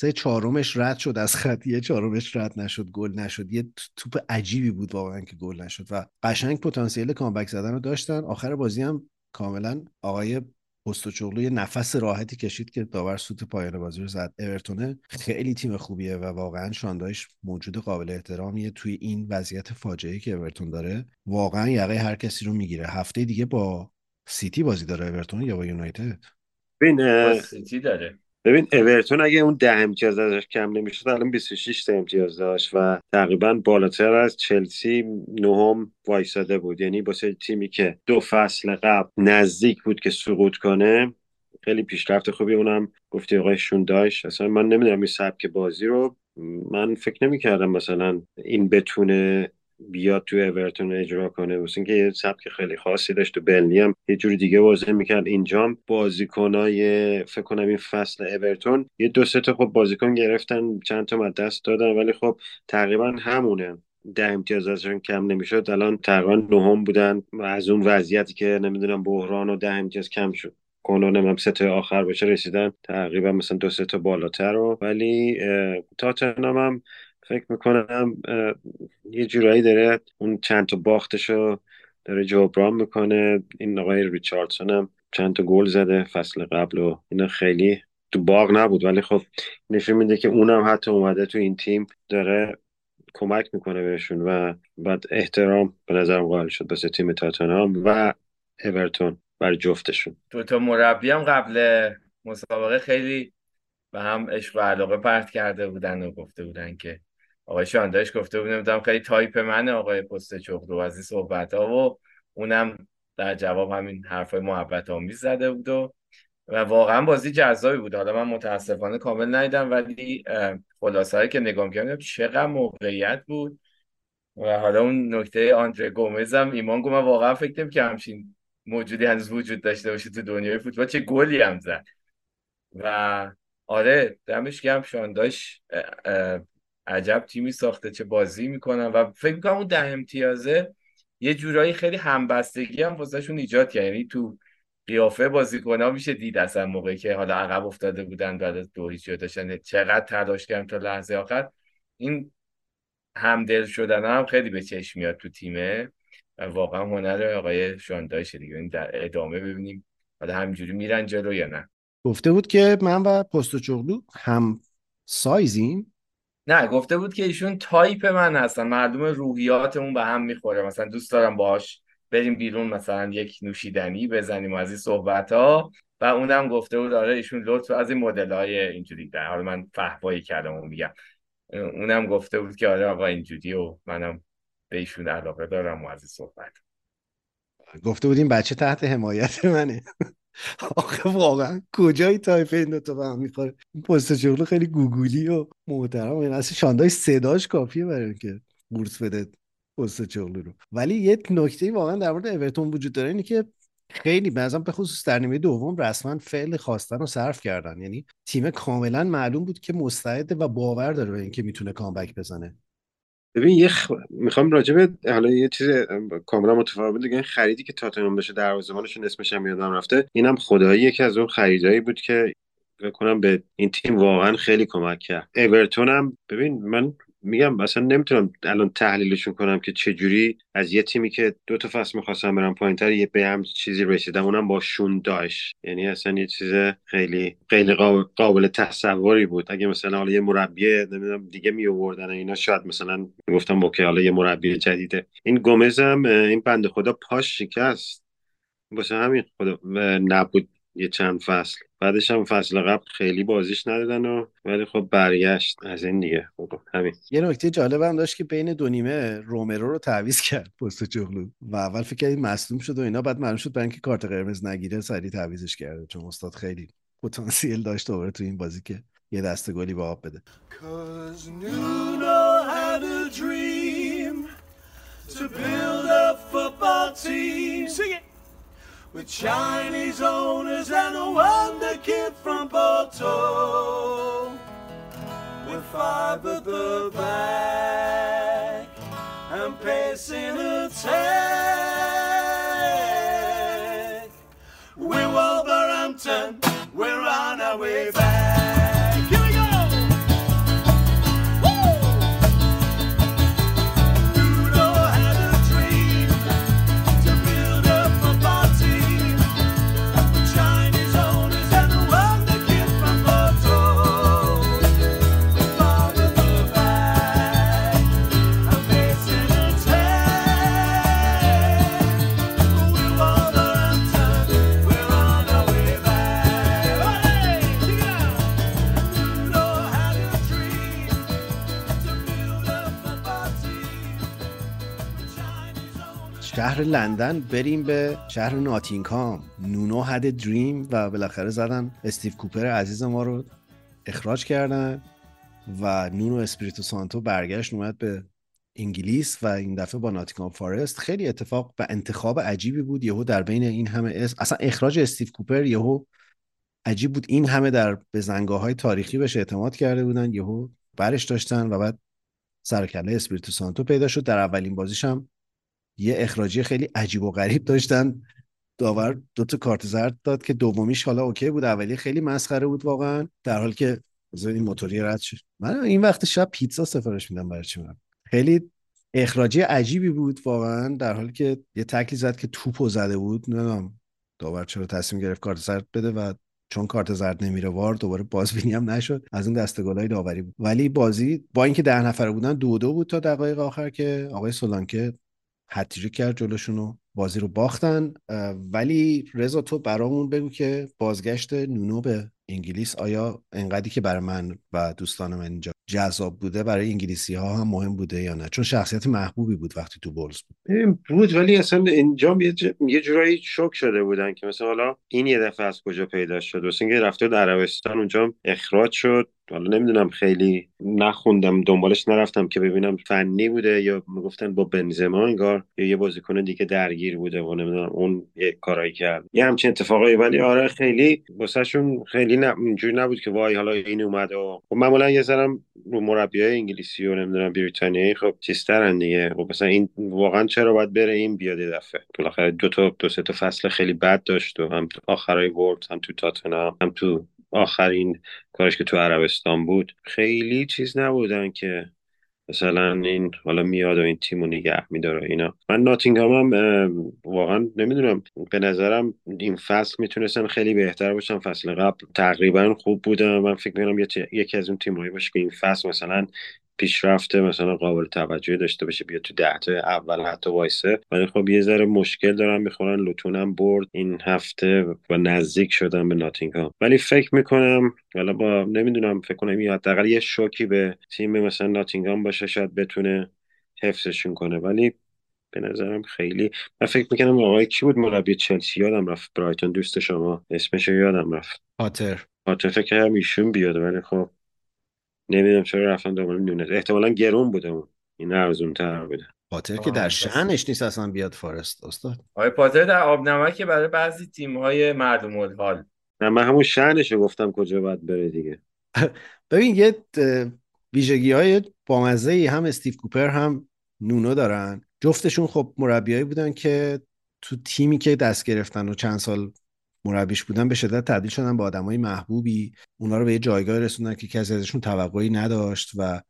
سه چهارمش رد شد از خط یه چهارمش رد نشد گل نشد. یه توپ عجیبی بود واقعا که گل نشد و قشنگ پتانسیل کامبک زدن رو داشتن. آخر بازی هم کاملا آقای پستوچوغلو یه نفس راحتی کشید که داور سوت پایان بازی رو زد. اورتونه خیلی تیم خوبیه و واقعا شاندایش موجود قابل احترامیه توی این وضعیت فاجعه که اورتون داره. واقعا یقه هر کسی رو می‌گیره. هفته دیگه با سیتی بازی داره اورتون یا با یونایتد؟ ببین سیتی داره. ببین اورتون اگه اون ده امتیاز ازش کم نمی‌شد الان 26 تا امتیاز داشت و تقریبا بالاتر از چلسی نهم وایساده بود. یعنی واسه تیمی که دو فصل قبل نزدیک بود که سقوط کنه خیلی پیشرفت خوبی اونم گفتی آقایشون داشت اصلا من نمی‌دونم این سبک بازی رو من فکر نمی‌کردم مثلا این بتونه بیاد تو اورتون اجرا کنه. واسه اینکه یه سبک خیلی خاصی داشت تو بلنی هم یه جوری دیگه بازی می‌کرد. اینجام بازیکنای فکر کنم این فصل اورتون یه دو سه تا خب بازیکن گرفتن. چند تا دست دادن. ولی خب تقریبا همونه. ده امتیاز ازشون کم نمی‌شد. الان تقریبا نهم بودن. و از اون وضعیتی که نمی‌دونم بحران و ده امتیاز کم شد. کنون هم سه تا آخر باشه رسیدن. تقریبا مثلا دو سه تا بالاتر رو ولی تاتنهام هم فکر می‌کنم یه جورایی داره اون چند تا باختشو داره جبران می‌کنه. این آقای ریچاردسون هم چند تا گل زده فصل قبل و اینا خیلی تو باغ نبود. ولی خب نشون میده که اونم حتی اومده تو این تیم داره کمک می‌کنه بهشون و بعد احترام به نظرم قائل شد بسه تیم تاتنهام و اورتون بر جفتشون. دو تا مربی هم قبل مسابقه خیلی به هم عشق و علاقه پرت کرده بودن و گفته بودن که آقای شان دایش گفته بود نمی‌دونم خیلی تایپ منه آقای پستکوگلو از این صحبت ها و اونم در جواب همین حرفای محبت آمیز زده بود و و واقعا بازی جذابی بود. حالا من متاسفانه کامل ندیدم ولی خلاصه که نگاه کردم چقدر موقعیت بود. و حالا اون نکته آندره گومز هم ایمان من واقعا فکر نمی‌کنم که همچین موجودی هنوز وجود داشته باشه تو دنیای فوتبال. چه گلی هم زد. و آره دمش گرم. شانداش عجب تیمی ساخته چه بازی می‌کنن و فکر می‌کنم اون ده امتیازه یه جورایی خیلی همبستگی هم واسهشون ایجاد کرد. یعنی تو قیافه بازیکن‌ها میشه دید اصلا موقعی که حالا عقب افتاده بودن بعد از دو هیچ داشتن. چقدر تلاش کردن تا لحظه آخر. این همدل شدن هم خیلی به چشم میاد تو تیمه. و واقعا هنر آقای شان دایشه دیگه. در ادامه ببینیم حالا همینجوری میرن جلو یا نه. گفته بود که من و پستکوگلو هم سایزیم. نه گفته بود که ایشون تایپ من هستن. مردم روحیاتمون به هم می‌خوره. مثلا دوست دارم باهاش بریم بیرون مثلا یک نوشیدنی بزنیم از این صحبت ها و اونم گفته بود آره ایشون لطف از این مدل های اینجوری در حال من فهبایی کردم و میگم. اونم گفته بود که آره آقا اینجوری و منم به ایشون علاقه دارم و از این صحبت. گفته بودیم بچه تحت حمایت منه. آخه واقعا کجای تایپ این دوتا به هم می‌خوره؟ پستکوگلو خیلی گوگولی و محترم. این اصلا شان دایش صداش کافیه برای که بورس بده پستکوگلو رو. ولی یه نکته واقعا در مورد اورتون وجود داره اینه که خیلی بعضا به خصوص در نیمه دوم رسما فعل خواستن رو صرف کردن. یعنی تیم کاملا معلوم بود که مستعده و باور داره به اینکه می‌تونه comeback بزنه. ببین یه خ... می‌خوام راجع به حالا یه چیز کاملا متفاوت بگم خریدی که تاتنهام بشه دروازه‌بانشون اسمش هم یادم رفته. اینم خدایی یکی از اون خریدایی بود که بکنم به این تیم واقعا خیلی کمک کرد. اورتون هم ببین من میگم مثلا نمی‌تونم الان تحلیلشون کنم که چجوری از یه تیمی که دو تا فصل می‌خواستم برم پایینتر یه به هم چیزی رسیدم اونم با شون داشت. یعنی اصلا یه چیز خیلی خیلی قابل تصوری بود. اگه مثلا حالا یه مربی نمی‌دونم دیگه می آوردن اینا شاید مثلا گفتم اوکی حالا یه مربی جدیده. این گومز هم این بنده خدا پاش شکست. واسه همین خدا نبود یه چند فصل. بعدش هم فصل قبل خیلی بازیش ندادن و ولی خب برگشت. از این دیگه. خب همین. یه نکته جالب هم داشت که بین دو نیمه رومرو رو تعویض کرد پست جغلو و اول فکر کردیم مصدوم شد و اینا بعد معلوم شد برای اینکه کارت قرمز نگیره سریع تعویزش کرده چون استاد خیلی پتانسیل داشت دوباره تو این بازی که یه دست گلی به آب بده. Cause Nuno had a dream to build a football team. Sing it! With Chinese owners and a wonder kid from Porto. With five at the back and pace in attack. شهر لندن بریم به شهر ناتینگهام. نونو had a dream و بالاخره زدن استیو کوپر عزیز ما رو اخراج کردن و نونو اسپریتو سانتو برگشت اومد به انگلیس و این دفعه با ناتینگهام فارست. خیلی اتفاق و انتخاب عجیبی بود. یهو در بین این همه اسم اصلا اخراج استیو کوپر یهو عجیب بود. این همه در بزنگاه های تاریخی بهش اعتماد کرده بودن. یهو برش داشتن و بعد سر و کله اسپریتو سانتو پیدا شد. در اولین بازیش هم یه اخراجی خیلی عجیب و غریب داشتن. داور دو تا کارت زرد داد که دومیش حالا OK بود اولی خیلی مسخره بود واقعا در حالی که این موتوری رد شد. من این وقت شب پیتزا سفارش میدم برای چی من خیلی اخراجی عجیبی بود واقعا در حالی که یه تکلی زد که توپو زده بود. نمی‌دونم داور چرا تصمیم گرفت کارت زرد بده و چون کارت زرد نمیره VAR دوباره بازبینی هم نشد. از اون دسته گلای داوری بود. ولی بازی با اینکه ده نفره بودن دو دو بود تا دقایق آخر که آقای سولانکه هتریک کرد جلوشون و بازی رو باختن ولی رضا تو برامون بگو که بازگشت نونو به انگلیس آیا انقدری که برای من و دوستان من اینجا جذاب بوده برای انگلیسی ها هم مهم بوده یا نه؟ چون شخصیت محبوبی بود وقتی تو بولز بود. بود ولی اصلا اینجا یه, جورایی شوک شده بودن که مثلا حالا این یه دفعه از کجا پیدا شد؟ واسه اینکه رفته در عربستان اونجا اخراج شد. حالا نمی‌دونم خیلی نخوندم دنبالش نرفتم که ببینم فنی بوده یا می‌گفتن با بنزما انگار یا یه بازیکن دیگه درگیر بوده و نمی‌دونم اون یه کارایی کرد. یه همچین اتفاقایی ولی آره خیلی واسهشون خیلی اینجوری نبود که وای حالا این اومد و خب معمولا یه ذرم رو مربیای انگلیسی و نمی‌دونم بریتانیایی خب چیزترن دیگه. خب مثلا این واقعا چرا باید بره این بیاد دفعه؟ بالاخره دو تا دو سه تا فصل خیلی بد داشت و هم آخرای ورد هم تو تاتنهام هم تو آخرین کارش که تو عربستان بود. خیلی چیز نبودن که مثلا این حالا میاد و این تیم رو نگه میداره اینا. من ناتینگهام هم واقعا نمی‌دونم. به نظرم این فصل می‌تونستن خیلی بهتر باشن. فصل قبل تقریبا خوب بودن. من فکر می‌کنم یکی از اون تیمایی باشه که این فصل مثلا پیشرفته مثلا قابل توجهی داشته باشه بیا تو ده تا اول حتی وایسه. ولی خب یه ذره مشکل دارن می‌خورن لوتونم برد. این هفته و نزدیک شدن به ناتینگهام. ولی فکر می‌کنم حالا با نمی‌دونم فکر کنم یه حداقل یه شوکی به تیم مثلا ناتینگهام باشه شاید بتونه حفظشون کنه. ولی به نظرم خیلی من فکر می‌کنم آقای کی بود مربی چلسی؟ یادم رفت برایتون دوست شما اسمش یادم رفت. پاتر. حتی فکر کردم ایشون بیاد ولی خب نمی‌دونم چرا رفتن دنبال نونز. احتمالا گرون بوده اون. این ارزون تر بوده. پاتر که در بس. شأنش نیست اصلا بیاد فارست استاد. آقای پاتر در آب نمکی برای بعضی تیم های مردم الحال نه من همون شأنش رو گفتم کجا باید بره دیگه. ببین یه ویژگی های بامزه ای هم استیو کوپر هم نونو دارن. جفتشون خب مربیایی بودن که تو تیمی که دست گرفتن و چند سال مربیش بودن به شدت تبدیل شدن به آدمای محبوبی. اونا رو به یه جایگاه رسوندن که کسی ازشون توقعی نداشت و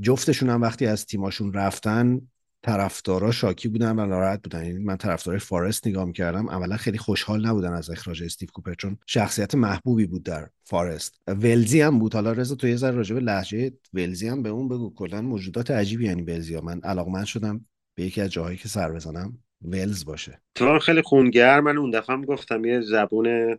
جفتشون هم وقتی از تیماشون رفتن طرفدارا شاکی بودن و ناراحت بودن. یعنی من طرفدارای فارست نگاه می‌کردم اولا خیلی خوشحال نبودن از اخراج استیو کوپر چون شخصیت محبوبی بود در فارست. ولزی هم بود. حالا رضا تو یه ذره راجع به لهجه ولزی هم به اون بگو. کلا موجودات عجیبی یعنی ولزی من علاقمند شدم به یکی از جاهایی که سر بزنم. ولز باشه. تو خیلی خونگرم من اون دفعه هم گفتم یه زبون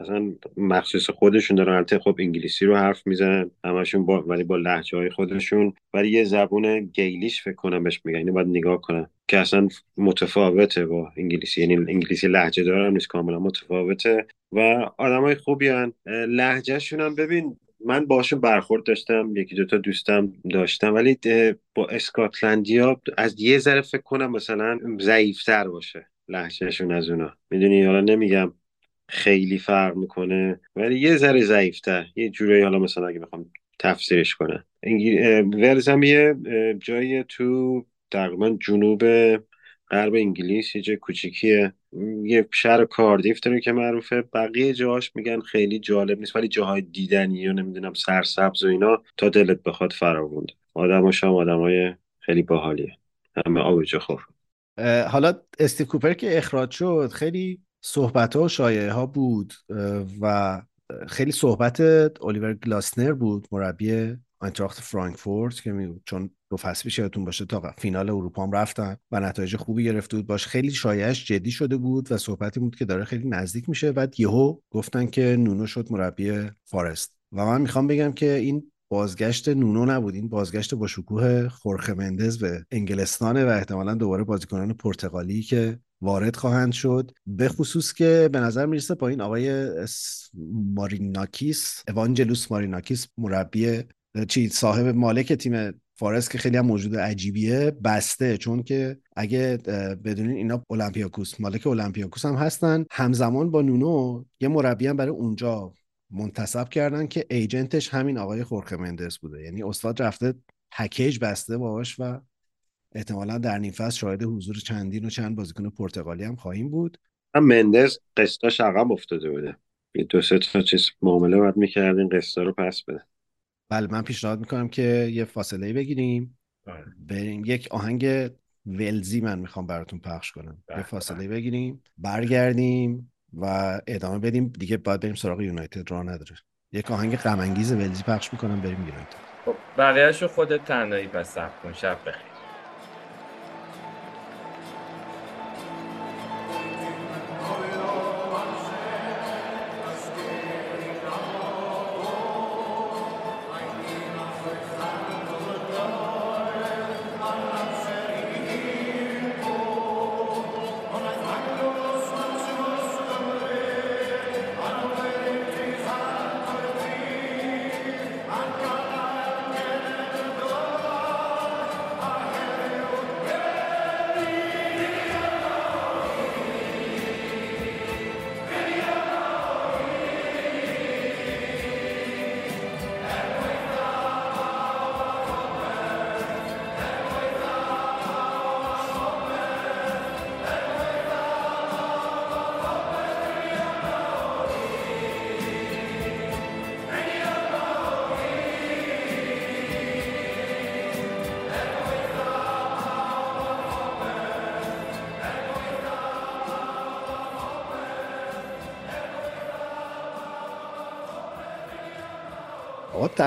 اصلا مخصوص خودشون دارن. البته خب انگلیسی رو حرف می‌زنن همشون با ولی با لهجه های خودشون. ولی یه زبون گیلیش فکر کنم بهش میگن. اینو باید نگاه کنم. که اصلا متفاوته با انگلیسی. یعنی انگلیسی لهجه دارم نیست کاملا متفاوته. و آدمای خوبی هن. لهجهشون هم ببین من باشون برخورد داشتم یکی دوتا دوستم داشتم ولی با اسکاتلندیا از یه ذره فکر کنم مثلا ضعیفتر باشه لهجهشون از اونا. می‌دونی؟ حالا نمیگم خیلی فرق می‌کنه ولی یه ذره ضعیفتر. یه جورایی حالا مثلا اگه بخوام تفسیرش کنم. ولز هم یه جای تو تقریبا جنوب غرب انگلیس یه جای کوچیکیه. یه شهر کاردیف داره که معروفه. بقیه جاهاش میگن خیلی جالب نیست ولی جاهای دیدنی و نمی‌دونم سرسبز و اینا تا دلت بخواد فراوند. آدماش هم آدمای خیلی باحالیه. همه آبجو خور حالا استی کوپر که اخراج شد خیلی صحبت ها و شایعه ها بود و خیلی صحبت الیور گلاسنر بود مربی آینتراخت فرانکفورت که می چون دو فصل پیش یادتون باشه. تا فینال اروپا هم رفتن و نتایج خوبی گرفته بود. باش خیلی شایعش جدی شده بود و صحبتی بود که داره خیلی نزدیک میشه. بعد یهو گفتن که نونو شد مربی فارست. و من می‌خوام بگم که این بازگشت نونو نبود. این بازگشت با شکوه خورخه مندز به انگلستانه و احتمالا دوباره بازیکنان پرتغالی که وارد خواهند شد. به خصوص که به نظر می‌رسه با این آقای ماریناکیس اوانجلوس ماریناکیس مربی چی؟ صاحب مالک تیم فارست که خیلی هم موجود عجیبیه بسته. چون که اگه بدونین اینا اولمپیاکوس مالک اولمپیاکوس هم هستن. همزمان با نونو یه مربی هم برای اونجا منتصب کردن که ایجنتش همین آقای خورخه مندس بوده. یعنی استاد رفته پکیج بسته باهاش و احتمالا در نیم فصل شاهد حضور چندین و چند بازیکن پرتغالی هم خواهیم بود. هم مندز قسطاش عقب افتاده بوده. یه دو سه تا چیز معامله باید می‌کردین قسطا رو پس بده بله من پیشنهاد می‌کنم که یه فاصله بگیریم. بریم. یک آهنگ ولزی من می‌خوام براتون پخش کنم. یه فاصله بگیریم برگردیم و ادامه بدیم. دیگه باید بریم سراغ یونایتد. راه نداره. یک آهنگ غم انگیز ولزی پخش می‌کنم. بریم یونایتد. خب بقیه‌اشو خودت تنهایی پس کن. شب بخیر.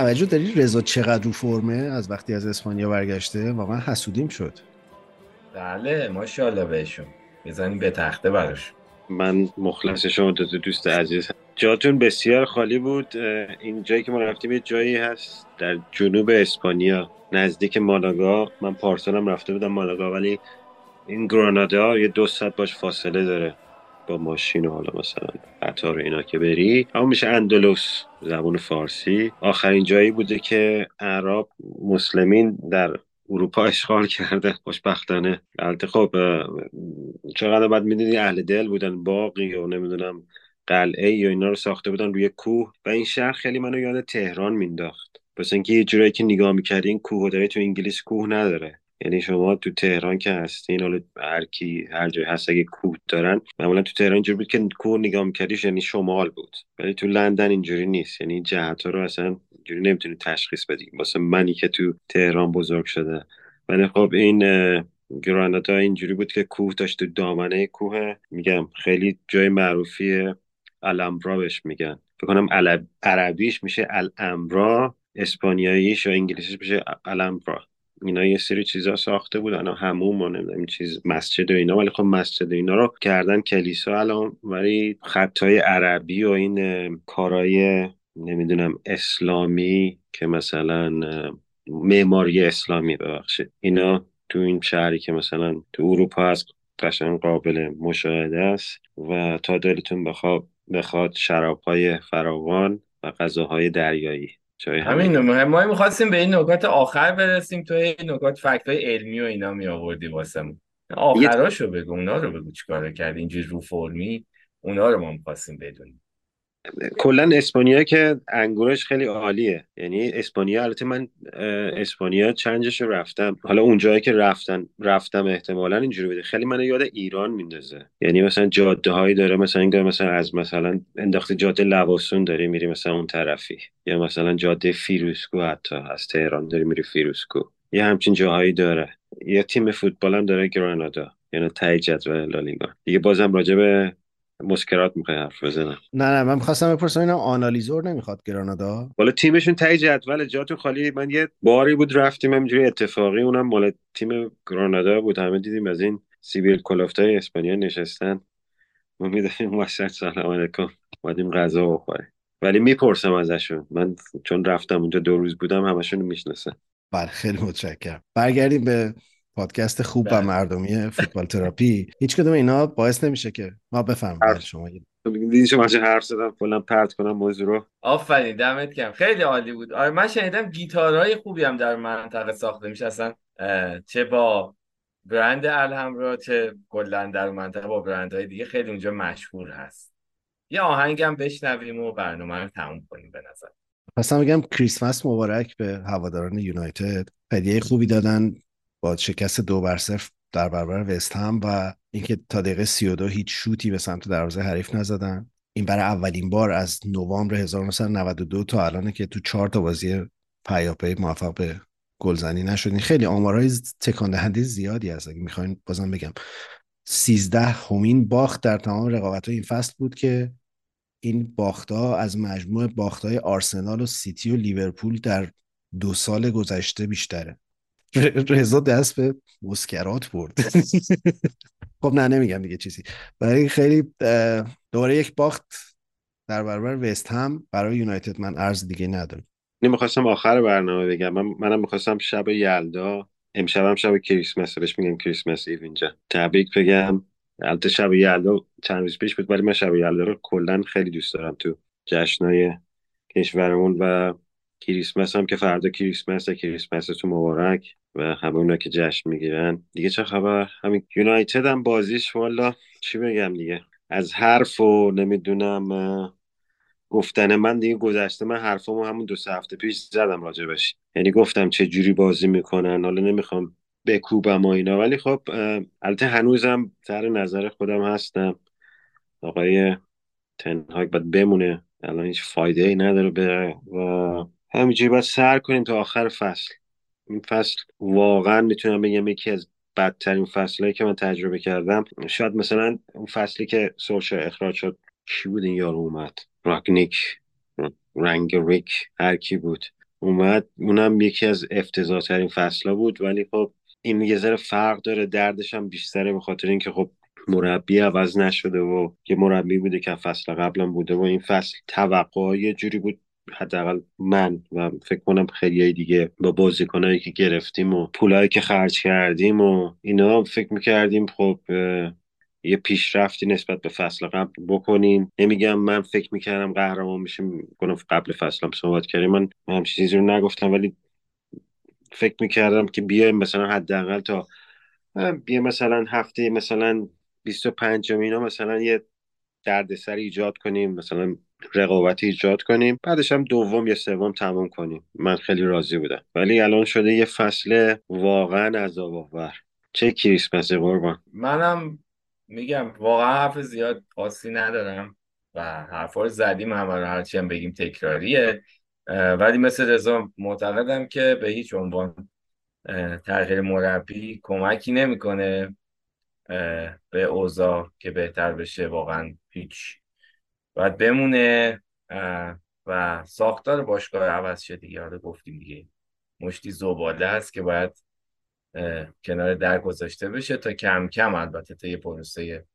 توجه داری رضا چقدر رو فرمه؟ از وقتی از اسپانیا برگشته واقعا حسودیم شد. بله ماشاءالله بهشون. بزنیم به تخته براش. من مخلص شما دو دوست عزیز. جاتون بسیار خالی بود. این جایی که ما رفتیم یه جایی هست در جنوب اسپانیا نزدیک مالاگا. من پارسالم رفته بودم مالاگا ولی این گرانادا یه دو ساعت باش فاصله داره. با ماشین و حالا مثلا قطار اینا که بری. اما میشه اندلس زبون فارسی. آخرین جایی بوده که عرب مسلمین در اروپا اشغال کرده. خوشبختانه. البته خب چقدر بعد می‌دونی اهل دل بودن باقی و نمی‌دونم قلعه یا اینا رو ساخته بودن روی کوه. و این شهر خیلی منو یاد تهران مینداخت پس اینکه یه جورایی که نگاه می‌کردی این کوه داره تو انگلیس کوه نداره. یعنی شما تو تهران که هستین حالا هر کی هر جای هست اگه کوه دارن معمولا تو تهران اینجوری بود که کوه نگاه میکردیش یعنی شمال بود. ولی تو لندن اینجوری نیست. یعنی جهت رو اصلا اینجوری نمی‌تونی تشخیص بدی. واسه منی که تو تهران بزرگ شده. ولی خب این گرانادا اینجوری بود که کوه داشت تو دامنه کوه. میگم خیلی جای معروفی الامبرا بهش میگن. فکر کنم عربیش میشه الامبرا اسپانیاییش یا انگلیسیش میشه الامبرا. اینا یه سری چیزا ساخته بودن هموم و نمی‌دونم چیز مسجد و اینا ولی خب مسجد و اینا رو کردن کلیسا الان ولی خطای عربی و این کارای نمی‌دونم اسلامی که مثلا معماری اسلامی ببخشید. اینا تو این شهری که مثلا تو اروپا هست قشنگ قابل مشاهده است و تا دلتون بخواد بخواد شرابهای فراوان و غذاهای دریایی. همین ما می‌خواستیم به این نکات آخر برسیم تو این نکات فکت های علمی و اینا می آوردی واسمون آخراشو بگو اونا رو بگو چیکار کردی. اینجوری رو فرمی اونا رو ما می‌خواستیم بدونیم. کلا اسپانیا که انگورش خیلی عالیه. یعنی اسپانیا البته من اسپانیا چند شهر رو رفتم. حالا اون جایی که رفتن رفتم احتمالا اینجوری بوده. خیلی من یاد ایران میندازه. یعنی مثلا جاده هایی داره مثلا انگار مثلا از مثلا انداخته جاده لواسون داری میری مثلا اون طرفی. یا مثلا جاده فیروزکوه حتی از تهران داری میری فیروزکوه یه همچین جاهایی داره. یه تیم فوتبال هم داره گرانادا. یعنی ته جدول لالیگا. دیگه بازم راجع به مسکرات می‌خوای حرف بزنم. نه نه من می‌خواستم بپرسم اینا آنالیزور نمی‌خواد گرانادا؟ حالا تیمشون تای جدول جاتون خالی. من یه باری بود رفتیم همینجوری اتفاقی اونم مال تیم گرانادا بود. همه دیدیم از این سیبیل کلافتای اسپانیا نشستن. ما می‌دونیم وسط سلام علیکم اومدیم غذا بخوریم. ولی می‌پرسم ازشون. من چون رفتم اونجا دو روز بودم همشون می‌شناسن. بله خیلی متشکرم. برگردیم به پادکست خوب و بله. مردمی فوتبال تراپی. هیچ کدوم اینا باعث نمیشه که. ما بفهم بله شما دیدی شما چه حرف زدم؟ کلا پرت کنم موضوع رو. آفرین دمت گرم. خیلی عالی بود. آره من شنیدم گیتارهای خوبی هم در منطقه ساخته میشه. اصلا چه با برند الهمرا چه کلا در منطقه با برندهای دیگه خیلی اونجا مشهور هست. یه آهنگم بشنویم و برنامه رو تموم کنیم به نظر. خواستم بگم کریسمس مبارک به هواداران یونایتد. هدیه خوبی دادن. با شکست دو بر صفر در برابر وست هم و اینکه تا دقیقه 32 هیچ شوتی به سمت دروازه حریف نزدن. این برای اولین بار از نوامبر 1992 تا الانه که تو چهار تا بازی پیاپی موفق به گلزنی نشدین. خیلی آمارهای تکان دهنده زیادی هست اگه می‌خواین بازم بگم. 13 همین باخت در تمام رقابت این فصل بود که این باختها از مجموع باختهای آرسنال و سیتی و لیورپول در دو سال گذشته بیشتره. رضا دست به مسکرات برد. خب نه نمیگم دیگه چیزی. برای خیلی دوباره یک باخت در برابر وست هم. برای یونایتد من ارز دیگه ندارم. نمی‌خواستم آخر برنامه بگم. من منم می‌خواستم شب یلدا امشب هم شب کریسمس بهش میگن کریسمس ایو اینجا. تبریک بگم. البته شب یلدا چند روز پیش بود ولی من شب یلدا رو کلا خیلی دوست دارم تو جشنای کشورمون و کریسمس هم که فردا کریسمس کریسمستون مبارک و همه اونا که جشن می‌گیرن. دیگه چه خبر؟ همین یونایتد هم بازیش والا چی بگم دیگه؟ از حرف و نمی‌دونم گفتن من دیگه گذشته من حرفامو همون دو سه هفته پیش زدم راجبش یعنی گفتم چه جوری بازی می‌کنن حالا نمی‌خوام بکوبم و اینا. ولی خب البته هنوزم سر نظر خودم هستم. آقای تنهاگ باید بمونه. الان هیچ فایده ای نداره بره و همینجوری باید سر کنیم تا آخر فصل. این فصل واقعا می‌تونم بگم یکی از بدترین فصلهایی که من تجربه کردم. شاید مثلا اون فصلی که سولشر اخراج شد کی بود این یارو اومد؟ راگنیک رنگ ریک هر کی بود اومد. اونم یکی از افتضاح ترین فصلها بود ولی خب این یه ذره فرق داره. دردش هم بیشتره به خاطر اینکه خب مربی عوض نشده و یه مربی بوده که فصل قبلا بوده و این فصل توقع یه جوری بود حداقل من و فکر کنم خیلی دیگه با بازیکنایی که گرفتیم و پولایی که خرج کردیم و اینا فکر می‌کردیم خب یه پیشرفتی نسبت به فصل قبل بکنیم. نمیگم من فکر می‌کردم قهرمان میشیم کنم قبل فصلم صحبت کردیم. من همچین چیزی رو نگفتم ولی فکر می‌کردم که بیایم مثلا حداقل تا بیا مثلا هفته مثلا 25 اینا مثلا یه دردسر ایجاد کنیم. مثلا رقابت ایجاد کنیم. بعدش هم دوم یا سوم تموم کنیم. من خیلی راضی بودم. ولی الان شده یه فصل واقعا عذاب آور چه کریسمس قربان. منم میگم واقعا حرف زیاد خاصی ندارم و حرفا رو زدیم رو هرچی هم بگیم تکراریه. ولی مثل رضا معتقدم که به هیچ عنوان تغییر مربی کمکی نمی‌کنه به اوضاع که بهتر بشه. واقعا هیچ باید بمونه و ساختار باشگاه عوض شه دیگه. حالا گفتیم دیگه مشتی زباله هست که باید کنار در گذاشته بشه تا کم کم البته تا یه پروسه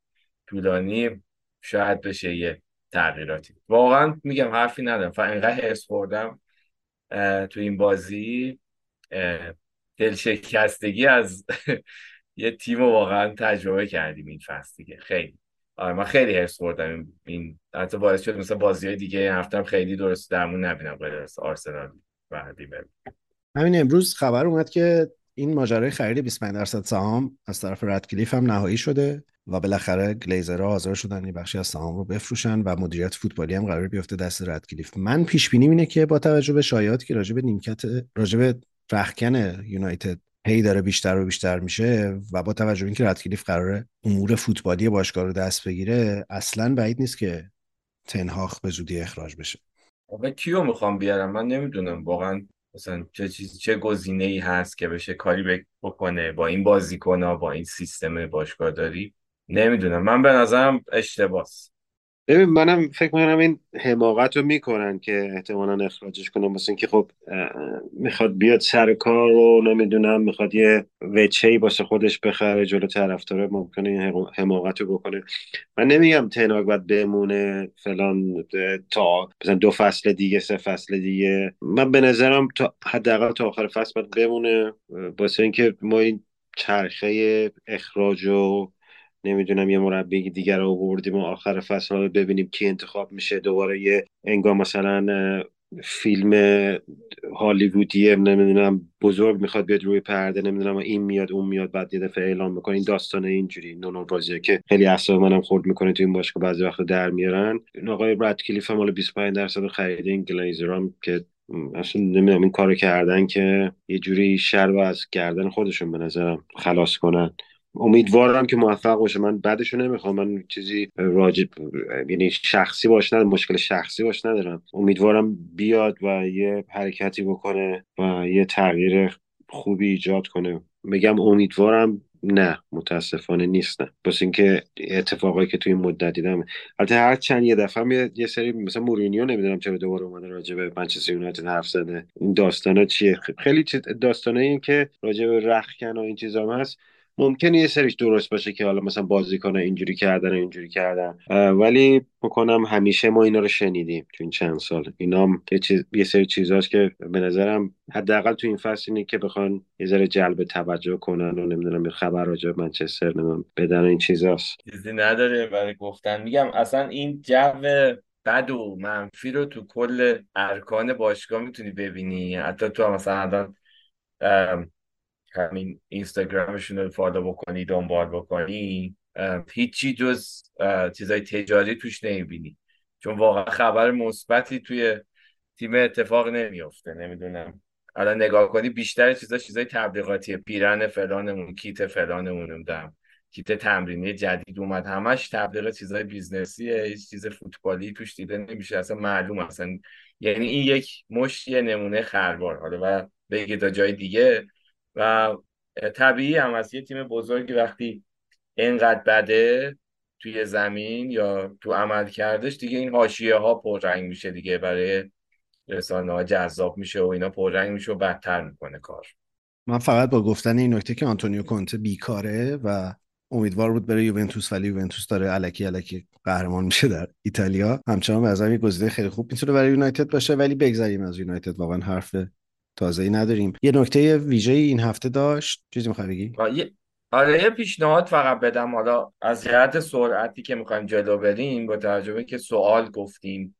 طولانی شاید بشه یه تغییراتی. واقعا میگم حرفی ندارم. فقط اینقدر حرص خوردم تو این بازی دلشکستگی از یه تیم واقعا تجربه کردیم این فصل دیگه. خیلی. آره من خیلی حرص خوردم این, حتی باعث شد مثلا بازی های دیگه هم خیلی درست درمون نبینم غیر از آرسنال و لیورپول. همین امروز خبر اومد که این ماجرای خرید 25 درصد سهام از طرف ردکلیف هم نهایی شده و بالاخره گلیزرها حاضر شدن این بخشی از سهام رو بفروشن و مدیریت فوتبالی هم قرار بیفته دست ردکلیف من پیش بینی اینه که با توجه به شایعاتی که راجع به نیمکت راجع به رخکن یونایتد هی داره بیشتر و بیشتر میشه و با توجه به اینکه ردکلیف قراره امور فوتبالی باشگاه رو دست بگیره اصلا بعید نیست که تنهاخ به زودی اخراج بشه. آقا کیو می‌خوام بیارم؟ من نمی‌دونم. واقعا مثلا چه چیز چه گزینه ای هست که بشه کاری بک- بکنه با این بازیکن با این سیستم باشگاهداری؟ نمی‌دونم. من به نظرم اشتباس. ببین منم فکر می‌کنم این حماقت رو می‌کنن که احتمالا اخراجش کنن. مثل اینکه خب می‌خواد بیاد سر کار رو نمی‌دونم می‌خواد یه وچهی واسه خودش بخره جلو طرفدار ممکنه این حماقت رو بکنه. من نمیگم تنهاگ باید بمونه فلان تا مثلا دو فصل دیگه سه فصل دیگه. من به نظرم تا حداقل تا آخر فصل باید بمونه. واسه اینکه ما این چرخه اخراج و نمی‌دونم یه مربی دیگر رو آوردیم و آخر فصل رو ببینیم کی انتخاب میشه. دوباره یه انگار مثلا فیلم هالیوودی نمی‌دونم بزرگ می‌خواد بیاد روی پرده نمی‌دونم این میاد اون میاد بعد یه دفعه اعلام می‌کنه. این داستان اینجوری نونو بازیه که خیلی اعصاب منم خورد می‌کنه تو این باشگاه بعضی وقت در میارن. این آقای رادکلیف هم حالا 25 درصد خریده این گلیزرام که اصلا نمی‌دونم این کارو کردن که یه جوری شر رو از گردن خودشون به نظرم خلاص کنن. امیدوارم که موفق باشه. من بعدشو نمی‌خوام. من چیزی راجب یعنی شخصی باش ندارم مشکل شخصی باش ندارم. امیدوارم بیاد و یه حرکتی بکنه و یه تغییر خوبی ایجاد کنه. میگم امیدوارم نه متاسفانه نیستم بس اینکه اتفاقایی که توی این مدت دیدم. البته هر چند یه دفعه یه, سری مثلا مورینیو نمی‌دونم چرا دوباره اومده راجع به منچستر یونایتد حرف زده. این داستانا چیه؟ خیلی داستانه این که راجع به رخکن و این چیزا هم هست. ممکنه یه سریش درست باشه که حالا مثلا بازیکن اینجوری کردن اینجوری کردن. ولی می‌کنم همیشه ما اینا رو شنیدیم تو این چند سال. اینا هم یه, چیز، یه سری چیزاست که به نظرم حداقل تو این فصل اینه که بخوان یه ذره جلب توجه کنن و نمی‌دونم خبر راجع منچستر نمی‌دونم بدن این چیزاست. چیزی نداره برای گفتن. میگم اصلا این جو بد و منفی رو تو کل ارکان باشگاه می‌تونی ببینی. حتی تو مثلا همین اینستاگرامشون رو follow بکنی دنبال بکنی هیچی جز چیزای تجاری توش نمی‌بینی. چون واقعا خبر مثبتی توی تیم اتفاق نمیفته نمی‌دونم. الان نگاه کنی بیشتر چیزا چیزای تبلیغاتیه پیرهن فلانمون کیت فلانمون نمی‌دونم کیت تمرینی جدید اومد همش تبلیغ چیزای business یه هیچ چیز فوتبالی توش دیده نمیشه اصلا معلوم اصلا. یعنی این یک مشت نمونه خروار حالا و بگی تا جای دیگه و طبیعی هم از یه تیم بزرگی وقتی اینقدر بده توی زمین یا تو عمل کردش دیگه این حاشیه ها پررنگ میشه دیگه. برای رسانه جذاب میشه و اینا پررنگ میشه و بدتر می‌کنه کار. من فقط با گفتن این نکته که آنتونیو کونته بیکاره و امیدوار بود بره یوونتوس ولی یوونتوس داره الکی الکی قهرمان میشه در ایتالیا. همچنان به نظرم یه گزینه خیلی خوب می‌تونه برای یونایتد باشه ولی بگذریم از یونایتد. واقعا حرف تازه‌ای نداریم. یه نکته ویژه این هفته داشت. چیزی می‌خوای بگی؟ آره یه پیشنهاد فقط بدم. حالا از جهت سرعتی که می‌خوایم جلو بریم با توجه به که سوال گفتیم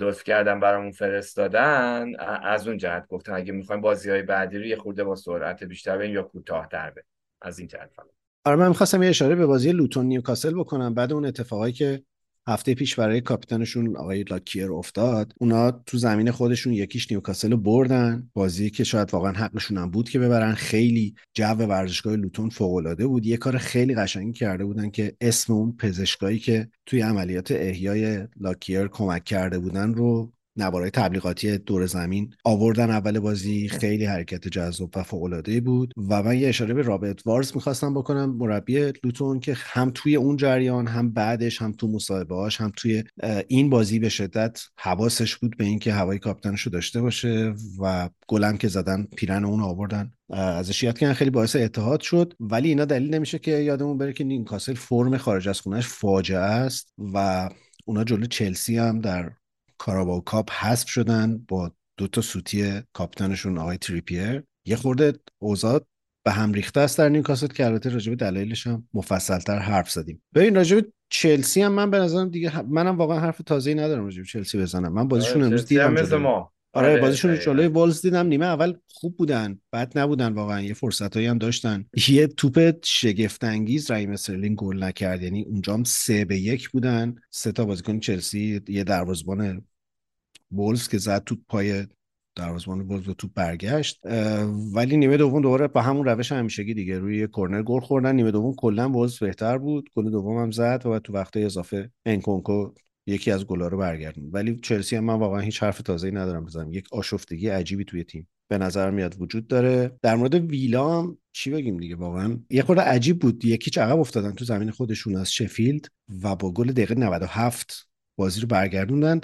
لطف کردن برامون فرستادن از اون جهت گفتم اگه می‌خوایم بازی های بعدی رو یه خورده با سرعت بیشتر بریم یا کوتاه‌تر بریم. از این جهت فقط آره من می‌خواستم یه اشاره به بازی لوتون نیوکاسل بکنم. بعد اون اتفاقایی که هفته پیش برای کاپیتانشون آقای لاکیر افتاد. اونا تو زمین خودشون یکیش نیوکاسل رو بردن. بازی که شاید واقعا حقشون هم بود که ببرن. خیلی جو ورزشگاه لوتون فوق العاده بود. یه کار خیلی قشنگی کرده بودن که اسم اون پزشکایی که توی عملیات احیای لاکیر کمک کرده بودن رو نوارای تبلیغاتی دور زمین آوردن اول بازی. خیلی حرکت جذاب و فوق بود و من یه اشاره به رابرت وارز می‌خواستم بکنم مربی لوتون که هم توی اون جریان هم بعدش هم تو مصاحبه‌هاش هم توی این بازی به شدت حواسش بود به اینکه هوای کاپیتانش رو داشته باشه و گلم که زدن پیرن اون آوردن. ازش یاد کردن خیلی باعث اتحاد شد. ولی اینا دلیل نمیشه که یادمون بره که نیوکاسل فرم خارج از خونش فاجعه است و اونا جلو چلسی هم در Carabao Cup حذف شدن با دو تا سوتی کاپیتانشون آقای تریپیر یه خورده اوضاع به هم ریخته است در نیوکاسل که البته راجع به دلایلش هم مفصلتر حرف زدیم. ببین راجع به چلسی هم من به نظرم دیگه منم واقعا حرف تازه‌ای ندارم راجع به چلسی بزنم. من بازیشون امروز چلسی هم دیدم مثل ما. آره بازیشون رو دقیقاً. جلوی ولوز دیدم نیمه اول خوب بودن بد نبودن واقعا یه فرصتایی هم داشتن. یه توپ شگفت انگیز رحیم استرلینگ گل نکرد یعنی اونجا هم سه به یک بودن. سه تا بازیکن چلسی یه دروازه‌بان وولز که زد توپ پای دروازه‌بان وولز و توپ برگشت. ولی نیمه دوم دوباره با همون روش همیشگی دیگه روی یه کرنر گل خوردن. نیمه دوم کلا وولز بهتر بود گل دوم هم زد و بعد تو وقته اضافه انکونکو یکی از گلا رو برگردون. ولی چلسی هم من واقعا هیچ حرف تازه‌ای ندارم بزنم. یک آشفتگی عجیبی توی تیم. به نظر میاد وجود داره. در مورد ویلا هم چی بگیم دیگه؟ واقعا یه خورده عجیب بود. یکی عقب افتادن تو زمین خودشون از شفیلد و با گل دقیقه 97 بازی رو برگردوندن.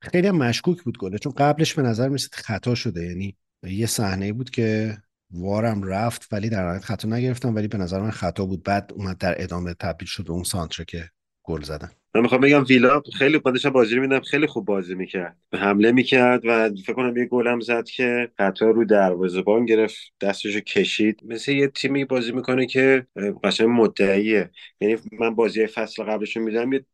خیلی هم مشکوک بود گله چون قبلش به نظر می‌رسید خطا شده. یعنی یه صحنه بود که وارم رفت ولی در نهایت خطا نگرفتم ولی به نظر من خطا بود. بعد اومد در ادامه تبدیل شد به اون سانتره که گل زدن. من می‌خوام بگم ویلا خیلی من بازی میدم خیلی خوب بازی می‌کرد. حمله می‌کرد و فکر کنم یه گلم زد که خطا رو دروازه‌بان گرفت دستشو کشید. مثل یه تیمی بازی می‌کنه که قشنگ مدعیه. یعنی من بازی فصل قبلشون میدم یه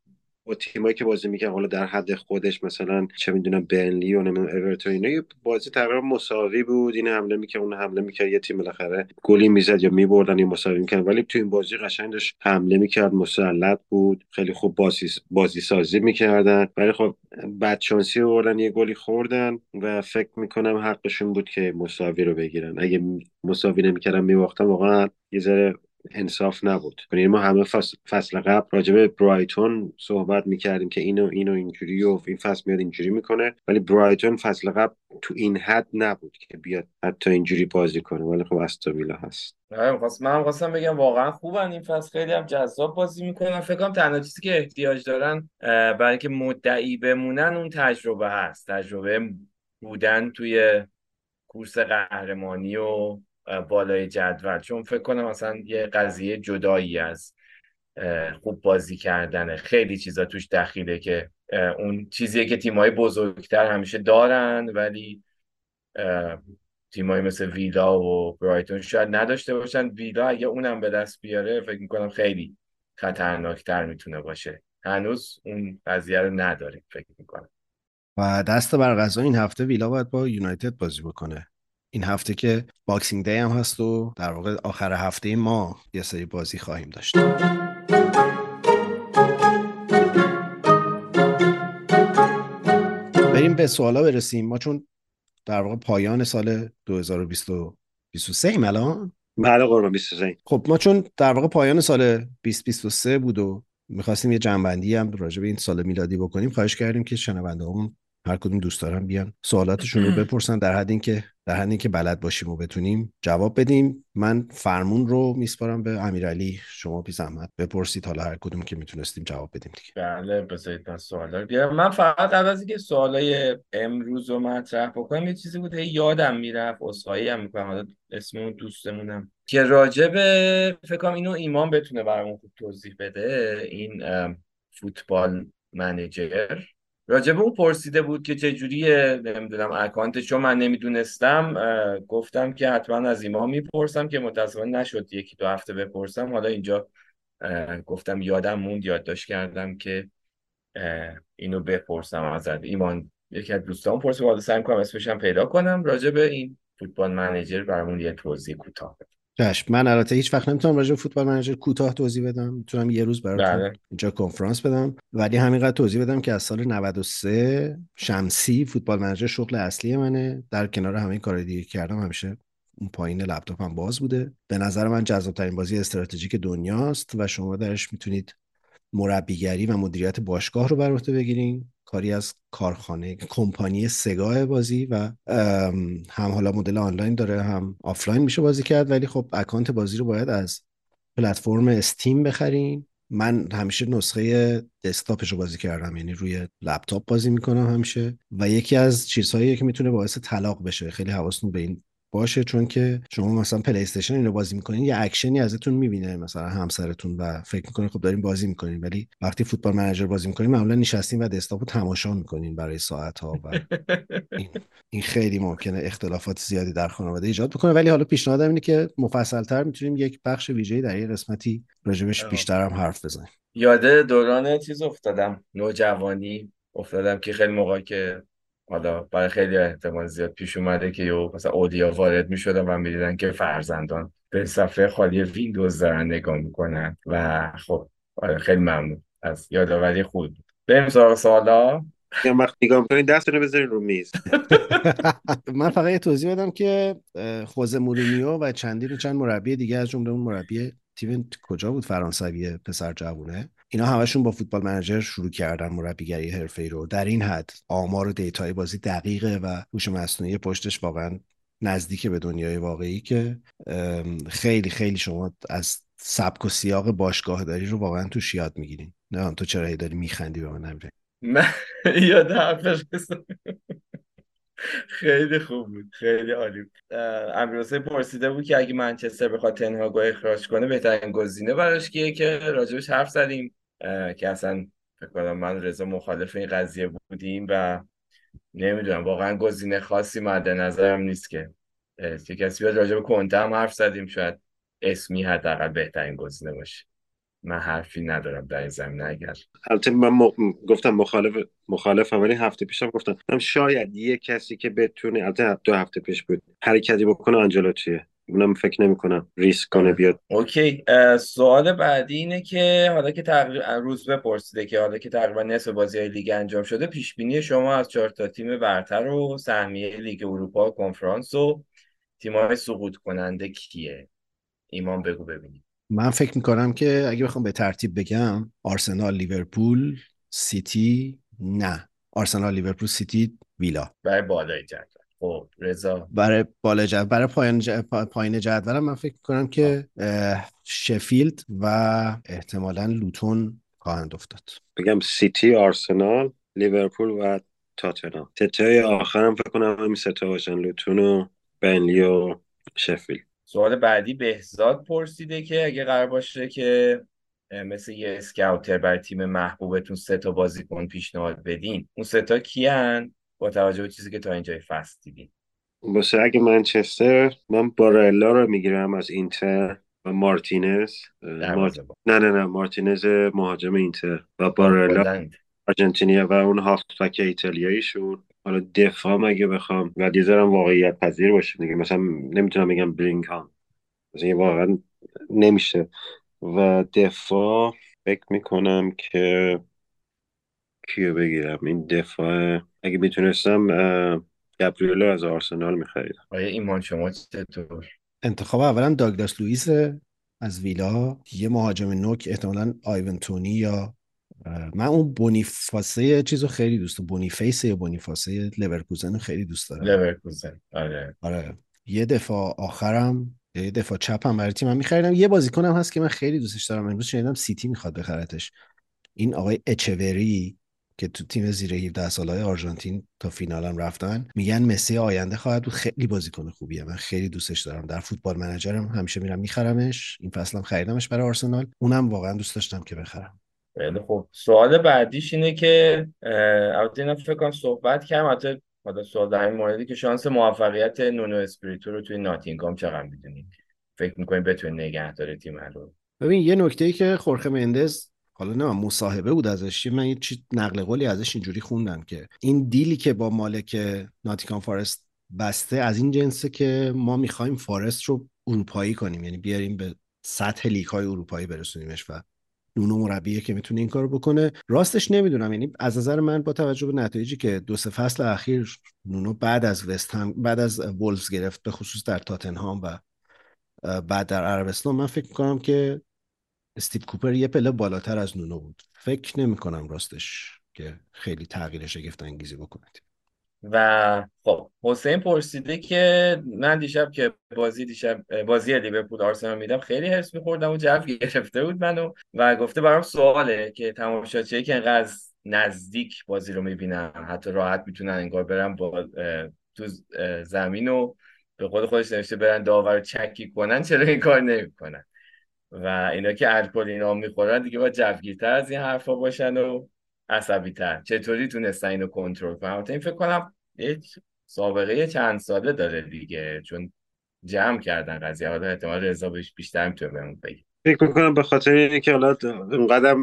تیمایی که بازی می‌کنن حالا در حد خودش مثلا چه می‌دونم بنلی و نمی‌دونم اورتون اینا بازی تقریبا مساوی بود. این حمله می‌کرد اون حمله می‌کرد یه تیم بالاخره گلی می‌زد یا میبردن یا مساوی می‌کرد ولی تو این بازی قشنگ داشت حمله می‌کرد مسلط بود. خیلی خوب بازی بازی سازی می‌کردن. ولی خب بعد شانسی آوردن یه گلی خوردن و فکر می‌کنم حقشون بود که مساوی رو بگیرن. اگه مساوی نمی‌کردن میباختن واقعا یه ذره انصاف نبود. یعنی ما همه فصل, فصل قبل به برایتون صحبت می‌کردیم که اینو اینو اینجوری و این فصل میاد اینجوری می‌کنه. ولی برایتون فصل قبل تو این حد نبود که بیاد حتی اینجوری بازی کنه. ولی خب استون ویلا هست. آره، من خواستم بگم واقعا خوبن این فصل. خیلی هم جذاب بازی می‌کنن فکر کنم تنها چیزی که احتیاج دارن برای که مدعی بمونن اون تجربه هست. تجربه بودن توی کورس قهرمانی و بالای جدول. چون فکر کنم مثلا یه قضیه جدایی از خوب بازی کردنه. خیلی چیزا توش دخیله که اون چیزیه که تیمای بزرگتر همیشه دارن ولی تیمایی مثل ویلا و برایتون شاید نداشته باشن. ویلا اگه اونم به دست بیاره فکر می‌کنم خیلی خطرناکتر می‌تونه باشه. هنوز اون قضیه رو نداریم فکر می‌کنم. و دست بر قضا این هفته ویلا باید با یونایتد بازی بکنه. این هفته که Boxing Day هم هست و در واقع آخر هفته ما یه سری بازی خواهیم داشت. بریم به سوالا برسیم. ما چون در واقع پایان سال 2023 ایم الان. بله قربان 23 خب ما چون در واقع پایان سال 2023 بود و می‌خواستیم یه جنبندی هم راجع به این سال میلادی بکنیم خواهش کردیم که شنونده همون هر کدوم دوست دارن بیان سوالاتشون رو بپرسن در حد اینکه در حد اینکه بلد باشیم و بتونیم جواب بدیم. من فرمون رو میسپارم به امیرعلی. شما بی زحمت بپرسید. حالا هر کدوم که می‌تونستیم جواب بدیم دیگه. بله بذارید من سوالا رو بیارم. من فقط قبل از اینکه سوالای امروز رو مطرح بکنم یه چیزی بود هی یادم می‌رفت عذرخواهی هم می‌کنم. حالا اسم اون دوستمونم. که راجع به فکر کنم اینو ایمان بتونه برامون خوب توضیح بده. این فوتبال منیجر. راجع به اون پرسیده بود که چجوریه نمی‌دونم اکانتش چون من نمی‌دونستم گفتم که حتما از ایمان می‌پرسم که متاسفانه نشد یکی دو هفته بپرسم. حالا اینجا گفتم یادم موند یادداشت کردم که اینو بپرسم ازت. ایمان یکی از دوستان پرسید حالا سعی کنم اسمش پیدا کنم. راجع به این فوتبال منیجر برامون یه توضیح کوتاه بده. چشم. من البته هیچ وقت نمی‌تونم راجع فوتبال منیجر کوتاه توضیح بدم. می‌تونم یه روز براتون بله. اینجا کنفرانس بدم. ولی همینقدر توضیح بدم که از سال 93 شمسی فوتبال منیجر شغل اصلی منه. در کنار همه کار دیگه کردم. همیشه اون پایین لپتاپم باز بوده. به نظر من جذابترین بازی استراتژیک دنیاست و شما درش می‌تونید مربیگری و مدیریت باشگاه رو بر عهده بگیرین. کاری از کارخانه کمپانی سگا بازی و هم حالا مدل آنلاین داره هم آفلاین میشه بازی کرد. ولی خب account بازی رو باید از پلتفرم استیم بخرین. من همیشه نسخه دسکتاپش رو بازی کردم یعنی روی لپتاپ بازی می‌کنم همیشه. و یکی از چیزهایی که می‌تونه باعث طلاق بشه خیلی حواستون به این باشه چون که شما مثلا پلی استیشن اینو بازی می‌کنین یه اکشنی ازتون می‌بینه مثلا همسرتون و فکر می‌کنین خب دارین بازی می‌کنین ولی وقتی فوتبال منیجر بازی می‌کنین معمولا نشستین و دسکتاپ رو تماشا می‌کنین برای ساعت ها و این, این خیلی ممکنه اختلافات زیادی در خانواده ایجاد بکنه. ولی حالا پیشنهادم اینه که مفصلتر می‌تونیم یک بخش ویژه‌ای در یه قسمتی راجبش. بیشتر هم حرف بزنیم. یاده دوران چیز افتادم. نوجوانی افتادم که خیلی موقع که حالا برای خیلی احتمال زیاد پیش اومده که یهو مثلا اولیا وارد می‌شدن و می‌دیدن که فرزندان به صفحه خالی ویندوز دارن نگاه می‌کنن و خب آره خیلی ممنون. از یادآوری خوب بریم سراغ سوالا. یا وقت نگاه می‌کنین دستتون رو بذارین رو میز. من فقط یه توضیح بدم که خوزه مورینیو و چندین و چند مربی دیگه از جمله اون مربی تیم کجا بود؟ فرانسوی پسر جوونه. اینا همشون با فوتبال منیجر شروع کردن مربیگری حرفه‌ای رو. در این حد آمار و data ی بازی دقیقه و هوش مصنوعی پشتش واقعا نزدیک به دنیای واقعی که خیلی خیلی شما از سبک و سیاق باشگاهداری رو واقعا توش یاد می‌گیرین. نه تو چرا هی داری میخندی به من نمیره من یاد حرف رسیدم. خیلی خوب بود. خیلی عالی امیرحسین پرسیده بود که اگه منچستر بخواد تنهاگو اخراج کنه بهترین گزینه براش کیه که راجبش حرف زدیم. که اصلا فکر کنم من رضا مخالف این قضیه بودیم و نمی‌دونم واقعا گزینه خاصی مد نظرم نیست که. که کسی بیاد راجب کنته هم حرف زدیم شاید اسمی حداقل بهترین گزینه باشه. من حرفی ندارم در این زمینه اگر. البته من م... گفتم مخالف مخالفم ولی هفته پیشم گفتم. شاید یه کسی که بتونه البته دو هفته پیش بود. حرکتی بکنه آنجلوتیه. اونم فکر نمی کنم ریسک کنه آره. بیاد. OK سوال بعدی اینه که حالا که تقریبا روزبه پرسیده که حالا که تقریبا نصف بازی های لیگ انجام شده پیش بینی شما از چهار تا تیم برتر و سهمیه لیگ اروپا و کنفرانس و تیم‌های سقوط کننده کیه؟ ایمان بگو ببینیم. من فکر می‌کنم که اگه بخوام به ترتیب بگم آرسنال لیورپول سیتی نه. آرسنال لیورپول سیتی ویلا. برای بالای جدول خب رضا. برای بالا جدول برای پایین ج... پا- پایین جدولم من فکر می‌کنم که شفیلد و احتمالا لوتون خواهند افتاد. بگم سیتی آرسنال لیورپول و تاتنهام. ستای آخرم فکر کنم همین ستا باشن لوتون و بنلی و شفیل سوال بعدی بهزاد پرسیده که اگه قرار باشه که مثل یه اسکاوتر برای تیم محبوبتون سه تا بازیکن پیشنهاد بدین اون سه تا کیان؟ با توجه به چیزی که تا اینجای فصل دیدین واسه اگه منچستر من بارلا رو می‌گیرم از اینتر و مارتینز مارت... نه نه نه مارتینز مهاجم اینتر و بارلا آرژانتینیا و اون هافبک ایتالیاییشون. حالا دفاعم اگه بخوام و یه ذرم واقعیت پذیر باشه دیگه. مثلا نمی‌تونم بگم بلینگهام مثلا این واقعا نمیشه. و دفاع فکر می‌کنم که کیو بگیرم. این دفاع اگه می‌تونستم اه، گابریلو از آرسنال میخریدم. آیا ایمان شما چطور؟ انتخاب اولا داگلاس لوئیس از ویلا. یه مهاجم نوک احتمالا ایوان تونی یا من اون بونیفاسه چیزو خیلی دوست دارم. بونیفیس یا بونیفاسه لورکوزن رو خیلی دوست دارم. لورکوزن. آره. آره. یه دفاع آخرم یه دفاع چپم برای تیمم میخریدم. یه بازیکنم هست که من خیلی دوستش دارم. امروز شنیدم سیتی می‌خواد بخرتش. این آقای اچوری که تو تیم زیر 17 سالهای آرژانتین تا فینال هم رفتن میگن مسی آینده خواهد بود خیلی بازیکن خوبیه. من خیلی دوستش دارم. در Football Manager م همیشه میرم میخرمش. این فصلم خریدمش برای آرسنال. اونم واقعا دوست داشتم که بخرم. خیلی خوب. سوال بعدیش اینه که البته اینا فکر کنم صحبت کردم البته حالا سوال در این موردی که شانس موفقیت نونو اسپریتو رو توی ناتینگام چقدر می‌دونید فکر می‌کنید بتونه نگه داره تیم رو. ببین یه نکته ای که خورخه مندز حالا نه مصاحبه بود ازش. من یه چیز نقل قولی ازش اینجوری خوندم که این deal ی که با مالک ناتینگام فارست بسته از این جنسه که ما می‌خوایم فارست رو اروپایی کنیم. یعنی بیاریم به سطح لیگ های اروپایی برسونیمش و نونو مربیه که می‌تونه این کارو بکنه. راستش نمی‌دونم یعنی از نظر من با توجه به نتایجی که دو سه فصل اخیر نونو بعد از وست هم بعد از وولفز گرفت به خصوص در تاتنهام و بعد در عربستان من فکر می‌کنم که استیو کوپر یه پله بالاتر از نونو بود. فکر نمی کنم راستش که خیلی تغییر شگفت انگیزی بکنه. و خب حسین پرسیده که من دیشب که بازی دیشب بازی لیورپول آرسنال میدم خیلی حرص میخوردم و جو گرفته بود منو و گفته برام سواله که تماشاچی که انقدر نزدیک بازی رو می‌بینن حتی راحت می‌تونن انگار برن با تو زمین و به قول خودش نوشته برن داور چکی کنن چرا این کار نمی‌کنن؟ و اینا که الکل اینا می‌خورن دیگه با جوگیرتر از این حرفا باشن و عصبی تر چطوری تونستن اینو کنترل کنن؟ این فکر کنم یه سابقه چند ساله داره دیگه چون جمع کردن قضیه. حالا احتمال رضا بهش بیشتر می‌تونه بهمون بگه. فکر می‌کنم به خاطر اینکه حالا اونقدر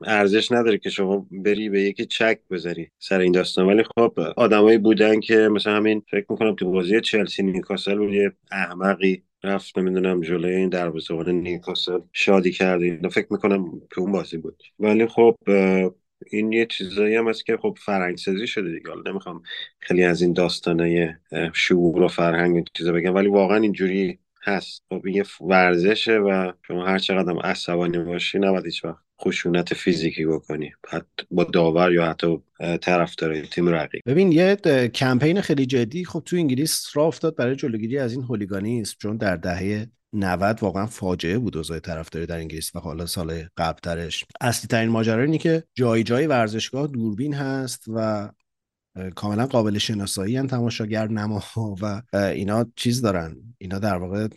ارزش نداره که شما بری به یکی چک بذاری سر این داستان. ولی خب آدمایی بودن که مثلا همین فکر می‌کنم تو بازی چلسی نیوکاسل بود یه احمقی رفت نمی‌دونم جلوی این دروازه‌بان نیوکاسل شادی کرد. اینا فکر می‌کنم که اون بازی بود. ولی خب این یه چیزایی هم هست که خب فرهنگ سازی شده دیگه. حالا نمی‌خوام خیلی از این داستانای شعور و فرهنگ چیزا بگم. ولی واقعا اینجوری هست. خب این یه ورزشه و شما هر چقدر هم عصبانی باشی نباید هیچ وقت خشونت فیزیکی بکنی. حتی با داور یا حتی طرفدار تیم رقیب. ببین یه کمپین خیلی جدی خب تو انگلیس راه افتاد برای جلوگیری از این هولیگانیسم چون در دهه 90 واقعا فاجعه بود اوضاع طرفداری در انگلیس و حالا سال قبلترش. اصلی ترین ماجرا اینه که جای جای ورزشگاه دوربین هست و کاملا قابل شناسایی هم تماشاگر نماها و اینا چیز دارن. اینا در واقع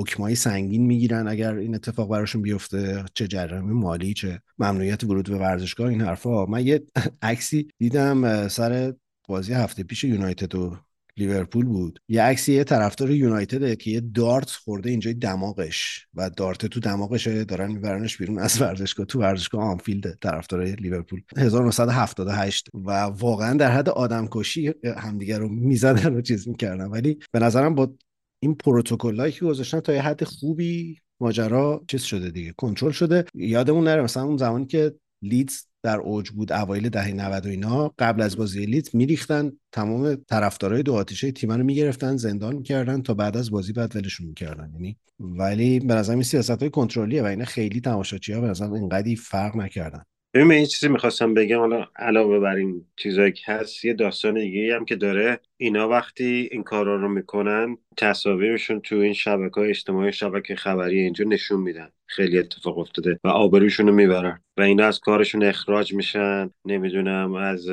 حکمای سنگین می‌گیرن اگر این اتفاق براشون بیفته چه جرامی مالی چه ممنوعیت ورود به ورزشگاه این حرفا. من یه عکسی دیدم سر بازی هفته پیش یونایتد و لیورپول بود. یه عکسی یه طرفدار یونایتد که یه دارت خورده اینجای دماغش و دارت تو دماغش دارن میبرنش بیرون از ورزشگاه تو ورزشگاه آنفیلد طرفدار لیورپول. 1978 و واقعا در حد آدمکشی همدیگه رو می‌زدن و چیز می‌کردن. ولی به نظرم با این پروتکلایی که گذاشتن تا یه حد خوبی ماجرا چیز شده دیگه کنترل شده. یادمون نره مثلا اون زمانی که لیدز در اوج بود اوایل دهه 90 و اینا قبل از بازی لیدز میریختن تمام طرفدارای دو آتیشه تیم رو می‌گرفتن زندان می‌کردن تا بعد از بازی بعد ولشون می‌کردن. یعنی ولی به نظر این سیاست های کنترلیه و اینا خیلی تماشاچی ها به نظر اینقدی فرق نکردن. ببین من یه چیزی می‌خواستم بگم. حالا علاوه بر این چیزایی که هست یه داستان دیگه هم که داره. اینا وقتی این کارا رو می‌کنن تصاویرشون تو این شبکه های اجتماعی شبکه خبری اینجا نشون میدن. خیلی اتفاق افتاده و آبروشون رو می‌برن و اینا از کارشون اخراج میشن. نمی‌دونم از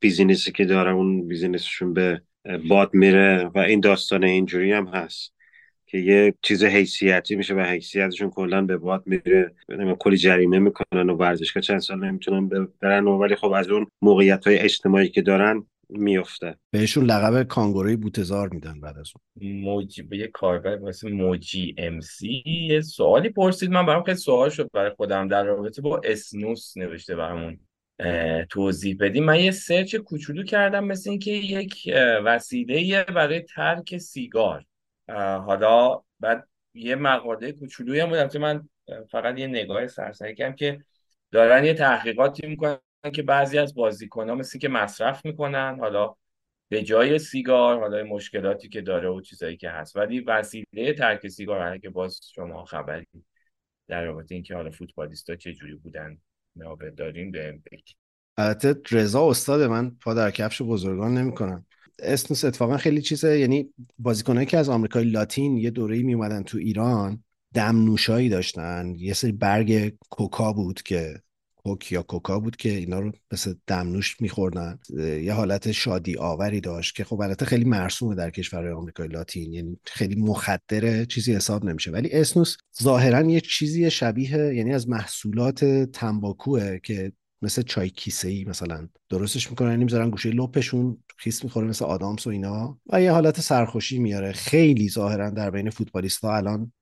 بیزینسی که دارن اون بیزینسشون به باد میره و این داستان اینجوری هم هست. که یه چیز حیثیتی میشه و حیثیتشون کلا به باد میره. کلی جریمه می‌کنن و ورزشگاه چند سال نمی‌تونن برن ولی خب از اون موقعیت های اجتماعی که دارن میفته بهشون لقب کانگوروی بوتزار میدن بعد از اون. موجی به یه کاربر مثل موجی ام سی. یه سوالی پرسید. من برام خیلی سوال شد برای خودم. در رابطه با اسنوس نوشته برامون توضیح بدیم من یه سرچ کوچولو کردم مثل اینکه یک وسیله برای ترک سیگار. حالا بعد یه مقاله کوچولویی هم بودم که من فقط یه نگاه سرسری کردم که دارن یه تحقیقاتی می‌کنن که بعضی از بازیکن‌ها مثل که مصرف می‌کنن حالا به جای سیگار حالا مشکلاتی که داره و چیزایی که هست. ولی وسیله ترک سیگار هر که باز شما خبری در رابطه اینکه حالا فوتبالیستا چه جوری بودن نابه داریم به البته رضا استاد من پا در کفش بزرگان نمی‌کنم اسنوس اتفاقا خیلی چیزه. یعنی بازیکنایی که از آمریکای لاتین یه دوره‌ای می اومدن تو ایران دم نوشایی داشتن. یه سری برگ کوکا بود که کوک یا کوکا بود که اینا رو مثل دمنوش میخوردن. یه حالت شادی آوری داشت که خب البته خیلی مرسومه در کشورهای آمریکای لاتین. یعنی خیلی مخدره چیزی حساب نمیشه. ولی اسنوس ظاهرا یه چیزی شبیه یعنی از محصولات تنباکوه که مثل چای کیسه ای مثلا. درستش می‌کنن می‌ذارن گوشه لپشون خیس می‌خوره مثل آدامس و اینا. و یه حالت سرخوشی میاره. خیلی ظاهرا در بین فوتبالیستا الان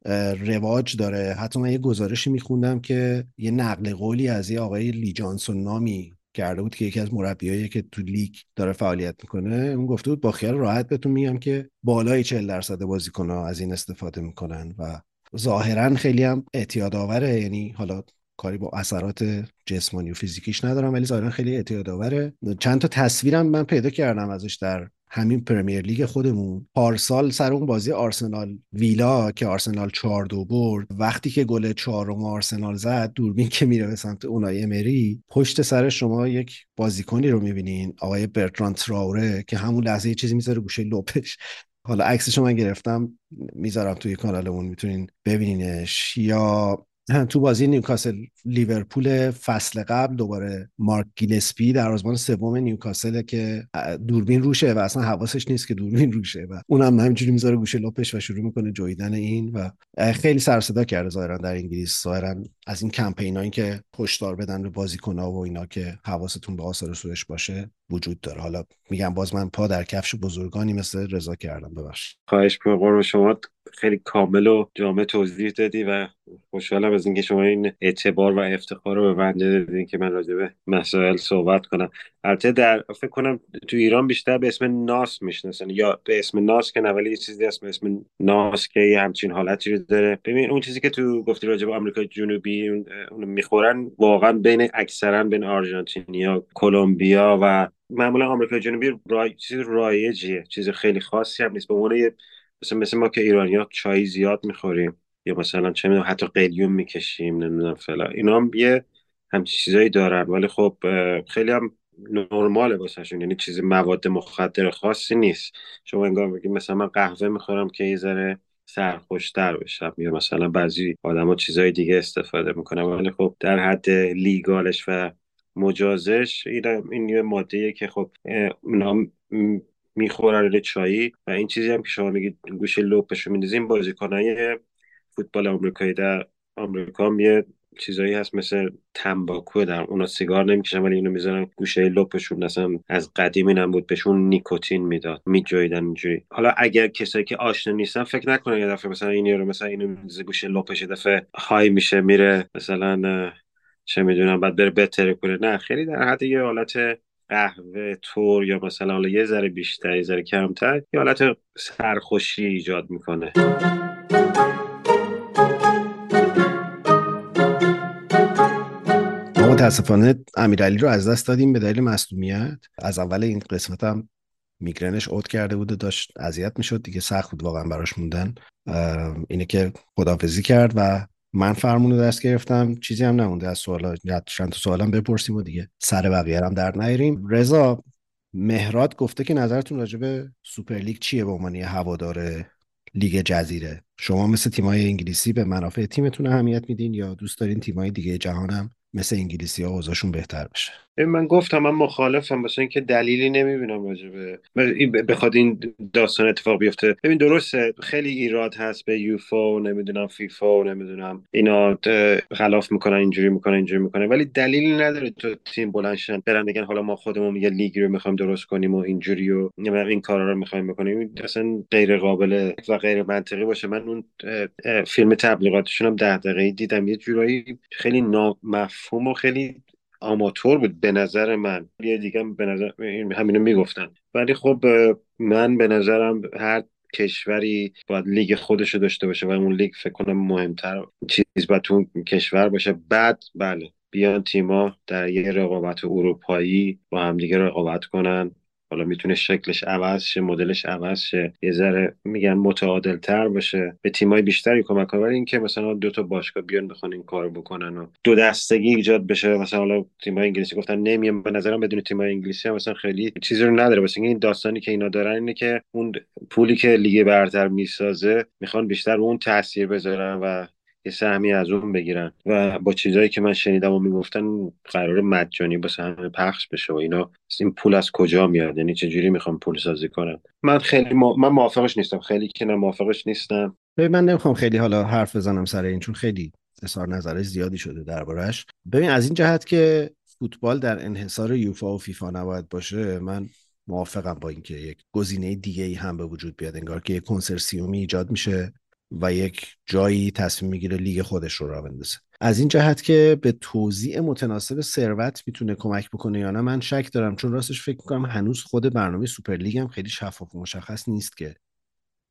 رواج داره. حتی من یه گزارشی میخوندم که یه نقل قولی از یه آقای لی جانسون نامی کرده بود که یکی از مربیایی که تو لیگ داره فعالیت می‌کنه. اون گفته بود با خیال راحت بهتون میگم که بالای 40 درصد بازیکن‌ها از این استفاده می‌کنن. و ظاهرا خیلی هم اعتیاد آوره یعنی حالا کاری با اثرات جسمانی و فیزیکیش ندارم ولی ظاهرا خیلی اعتیاد آوره چند تا تصویرم من پیدا کردم ازش در همین پرمیر لیگ خودمون. پارسال سر اون بازی آرسنال ویلا که آرسنال 4 دو برد وقتی که گل چهارم آرسنال زد دوربین که میره به سمت اونای امری پشت سر شما یک بازیکنی رو می‌بینین آقای برتران تراوره که همون لحظه یه چیزی می‌ذاره گوشه لپش. حالا عکسش من گرفتم می‌ذارم توی کانالمون می‌تونین ببینینش. یا تو بازی نیوکاسل لیورپول فصل قبل دوباره مارک گیلسپی در دروازه‌بان سوم نیوکاسل که دوربین روشه و اصلا حواسش نیست که دوربین روشه و اونم همینجوری می‌ذاره گوشه لپش و شروع می‌کنه جویدن این و خیلی سر صدا کرده ظاهرا در انگلیس. ظاهرا از این کمپینایی که هشدار بدن به بازیکن‌ها و اینا که حواستون به آثار سوءش باشه وجود داره. حالا میگم باز من پا در کفش بزرگانی مثل رضا کردم. ببخشید. خواهش می‌کنم. شما. خیلی کامل و جامع توضیح دادی و خوشحالم از اینکه شما این اعتبار و افتخار رو به بنده دادین که من راجع به مسائل صحبت کنم. البته در فکر کنم تو ایران بیشتر به اسم ناس می‌شناسن یا به اسم ناس که ولی یه چیزی هست به اسم ناس که یه همچین حالتی رو داره. ببین اون چیزی که تو گفتی راجع به آمریکای جنوبی اون می‌خورن واقعا بین اکثرا بین آرژانتینیا کلمبیا و معمولا آمریکای جنوبی رای... چیز رایجیه چیز خیلی خاصی هم نیست. به عنوان یه مثل مثل ما که ایرانیا چای زیاد می‌خوریم یا مثلا چه می‌دونم حتی قلیون می‌کشیم نمی‌دونم فلا اینا هم یه همچین چیزایی دارن. ولی خب خیلی هم نرماله واسهشون. یعنی چیز مواد مخدر خاصی نیست. شما انگار بگید مثلا من قهوه می‌خورم که یه ذره سرخوشتر بشم یا مثلا بعضی آدما چیزای دیگه استفاده می‌کنن. ولی خب در حد لیگالش و مجازش این این یه ماده که خب می‌خورن روی چایی. و این چیزی هم که شما میگید گوشه لپشو میندازین بازیکنای فوتبال آمریکایی در آمریکا هم یه چیزایی هست مثل تنباکو در اونا سیگار نمی‌کشن ولی اینو می‌ذارن گوشه لپشون مثلا از قدیم این هم بود بهشون نیکوتین می‌داد. میجویدن اینجوری. حالا اگر کسایی که آشنا نیستن فکر نکنن یه دفعه مثلا این رو مثلا اینو گوشه لپش دفعه های میشه میره مثلا چه می‌دونم بعد بره بتره کنه نه خیلی در حد یه حالت قهوه تور یا مثلا حالا یه ذره بیشتر یه ذره کمتر یه حالت سرخوشی ایجاد می‌کنه. ما متاسفانه امیرعلی رو از دست دادیم به دلیل مصدومیت. از اول این قسمت هم میگرنش اوت کرده بود و داشت اذیت می‌شد. دیگه سخت بود واقعا براش موندن. اینه که خدافزی کرد و من فرمون رو دست گرفتم چیزی هم نمونده از سوالا چند تا سوالم بپرسیم و دیگه سر بقیه هم درد نیاریم. رضا مهراد گفته که نظرتون راجع به سوپر لیگ چیه به عنوان هوادار لیگ جزیره؟ شما مثل تیمای انگلیسی به منافع تیمتون اهمیت میدین یا دوست دارین تیمای دیگه جهان هم مثل انگلیسی ها بهتر بشه؟ من گفتم من مخالفم. واسه اینکه دلیلی نمی‌بینم راجع به من این بخواد این داستان اتفاق بیفته. ببین درسته خیلی ایراد هست به یوفا و نمی‌دونم فیفا نمی‌دونم اینا خلاف می‌کنن اینجوری می‌کنن اینجوری می‌کنن. ولی دلیلی نداره تو تیم بلندشن برن بگن حالا ما خودمون یه لیگی رو می‌خوایم درست کنیم و اینجوری و این کارا رو می‌خوایم بکنیم. اصلا غیر قابل و غیر منطقی باشه. من اون فیلم تبلیغاتشون هم ده دقیقه دیدم. یه جورایی خیلی نامفهوم و خیلی آماتور بود به نظر من. یه دیگه به نظر همینو می‌گفتن. ولی خب من به نظرم هر کشوری باید لیگ خودشو داشته باشه و اون لیگ فکر کنم مهمتر چیز باید تو کشور باشه. بعد بله بیان تیما در یه رقابت اروپایی با همدیگه رقابت کنن. حالا می‌تونه شکلش عوض شه مدلش عوض شه یه ذره میگن متعادل تر باشه. به تیمای بیشتری کمک کنه. ولی اینکه مثلا دو تا باشگاه بیان بخوان این کارو بکنن و دو دستگی ایجاد بشه. مثلا حالا تیمای انگلیسی گفتن نمیام. به نظرم بدون تیمای انگلیسی هم مثلا خیلی چیزی رو نداره. واسه این داستانی که اینا دارن اینه که اون پولی که لیگ برتر می‌سازه می‌خوان بیشتر اون تاثیر بذارن و یه سهمی از اون بگیرن. و با چیزایی که من شنیدم و می‌گفتن قرار مجانی واسه همه پخش بشه و اینا. این پول از کجا میاد؟ یعنی چجوری می‌خوام پول سازی کنن؟ من خیلی ما... من موافقش نیستم. خیلی که نه موافقش نیستم. ببین من نمی‌خوام خیلی حالا حرف بزنم سر این چون خیلی اظهار نظر زیادی شده دربارش ببین از این جهت که فوتبال در انحصار یوفا و فیفا نباید باشه من موافقم با اینکه یک گزینه دیگه ای هم به وجود بیاد انگار که یک کنسرسیومی ایجاد میشه. و یک جایی تصمیم می‌گیره لیگ خودش رو را بندازه. از این جهت که به توزیع متناسب ثروت می‌تونه کمک بکنه یا نه من شک دارم. چون راستش فکر می‌کنم هنوز خود برنامه سوپر لیگ هم خیلی شفاف و مشخص نیست که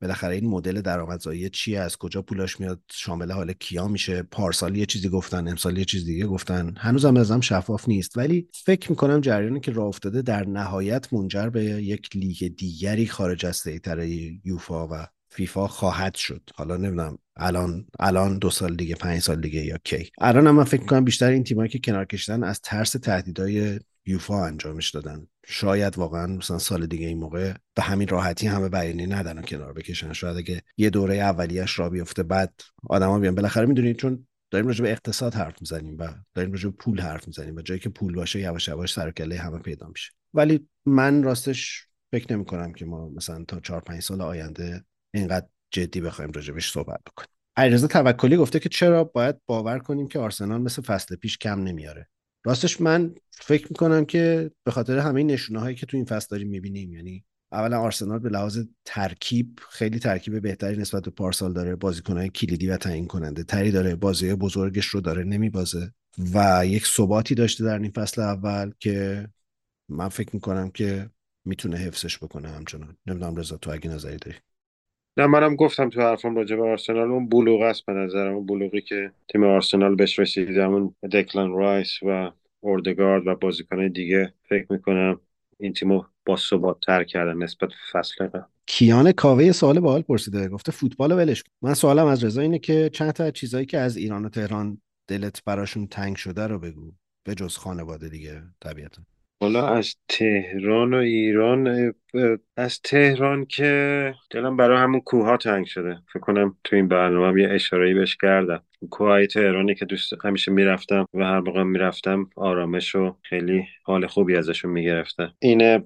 بالاخره این مدل درآمدزایی چیه از کجا پولاش میاد شامل حال کیا میشه پارسال یه چیزی گفتن امسال یه چیز دیگه گفتن. هنوزم ازم شفاف نیست. ولی فکر می‌کنم جریانی که راه افتاده در نهایت منجر به یک لیگ دیگری خارج از سیطره یوفا و فیفا خواهد شد. حالا نمی‌دونم الان الان دو سال دیگه پنج سال دیگه یا کی. الان هم من فکر می‌کنم بیشتر این تیمایی که کنار کشیدن از ترس تهدیدهای یوفا انجامش دادن. شاید واقعا مثلا سال دیگه این موقع به همین راحتی همه بیانی ندن و کنار بکشن. شاید اگه یه دوره اولیش را بیفته بعد آدما بیان. بالاخره می‌دونید چون داریم راجع به اقتصاد حرف می‌زنیم و داریم راجع به پول حرف می‌زنیم و جایی که پول باشه یواش یواش سر کله همه پیدا میشه. ولی من راستش فکر نمی کنم که ما مثلا تا 4 5 سال آینده اینقدر جدی بخوایم راجبش صحبت بکنیم. علیرضا توکلی گفته که چرا باید باور کنیم که آرسنال مثل فصل پیش کم نمیاره. راستش من فکر می‌کنم که به خاطر همه نشونه هایی که تو این فصل داریم می‌بینیم یعنی اولا آرسنال به لحاظ ترکیب خیلی ترکیب بهتری نسبت به پارسال داره بازیکنهای کلیدی و تعیین کننده تری داره بازی بزرگش رو داره نمیبازه. و یک ثباتی داشته در این فصل اول که من فکر می‌کنم که می‌تونه حفظش بکنه همچنان. نمی‌دونم رضا تو اگه نظری داری؟ نه منم گفتم تو حرفم راجع به آرسنال. اون بلوغ است به نظرم. اون بلوغی که تیم آرسنال بهش رسید همون دکلان رایس و اوردگارد و بازیکنهای دیگه فکر می‌کنم این تیمو با ثبات تر کردن نسبت به فصل قبل. کیان کاوه سوال باحال پرسیده. گفته فوتبال ولش. من سوالم از رضا اینه که چند تا چیزایی که از ایران و تهران دلت براشون تنگ شده رو بگو. به جز خانواده دیگه طبیعتا. حالا از تهران و ایران از تهران که دلم برای همون کوه تنگ شده. فکر کنم تو این برنامه یه اشاره‌ای بهش کردم. کوههای تهرانی که دوست همیشه می‌رفتم و هر موقع می‌رفتم آرامش و خیلی حال خوبی ازشون می‌گرفتم اینه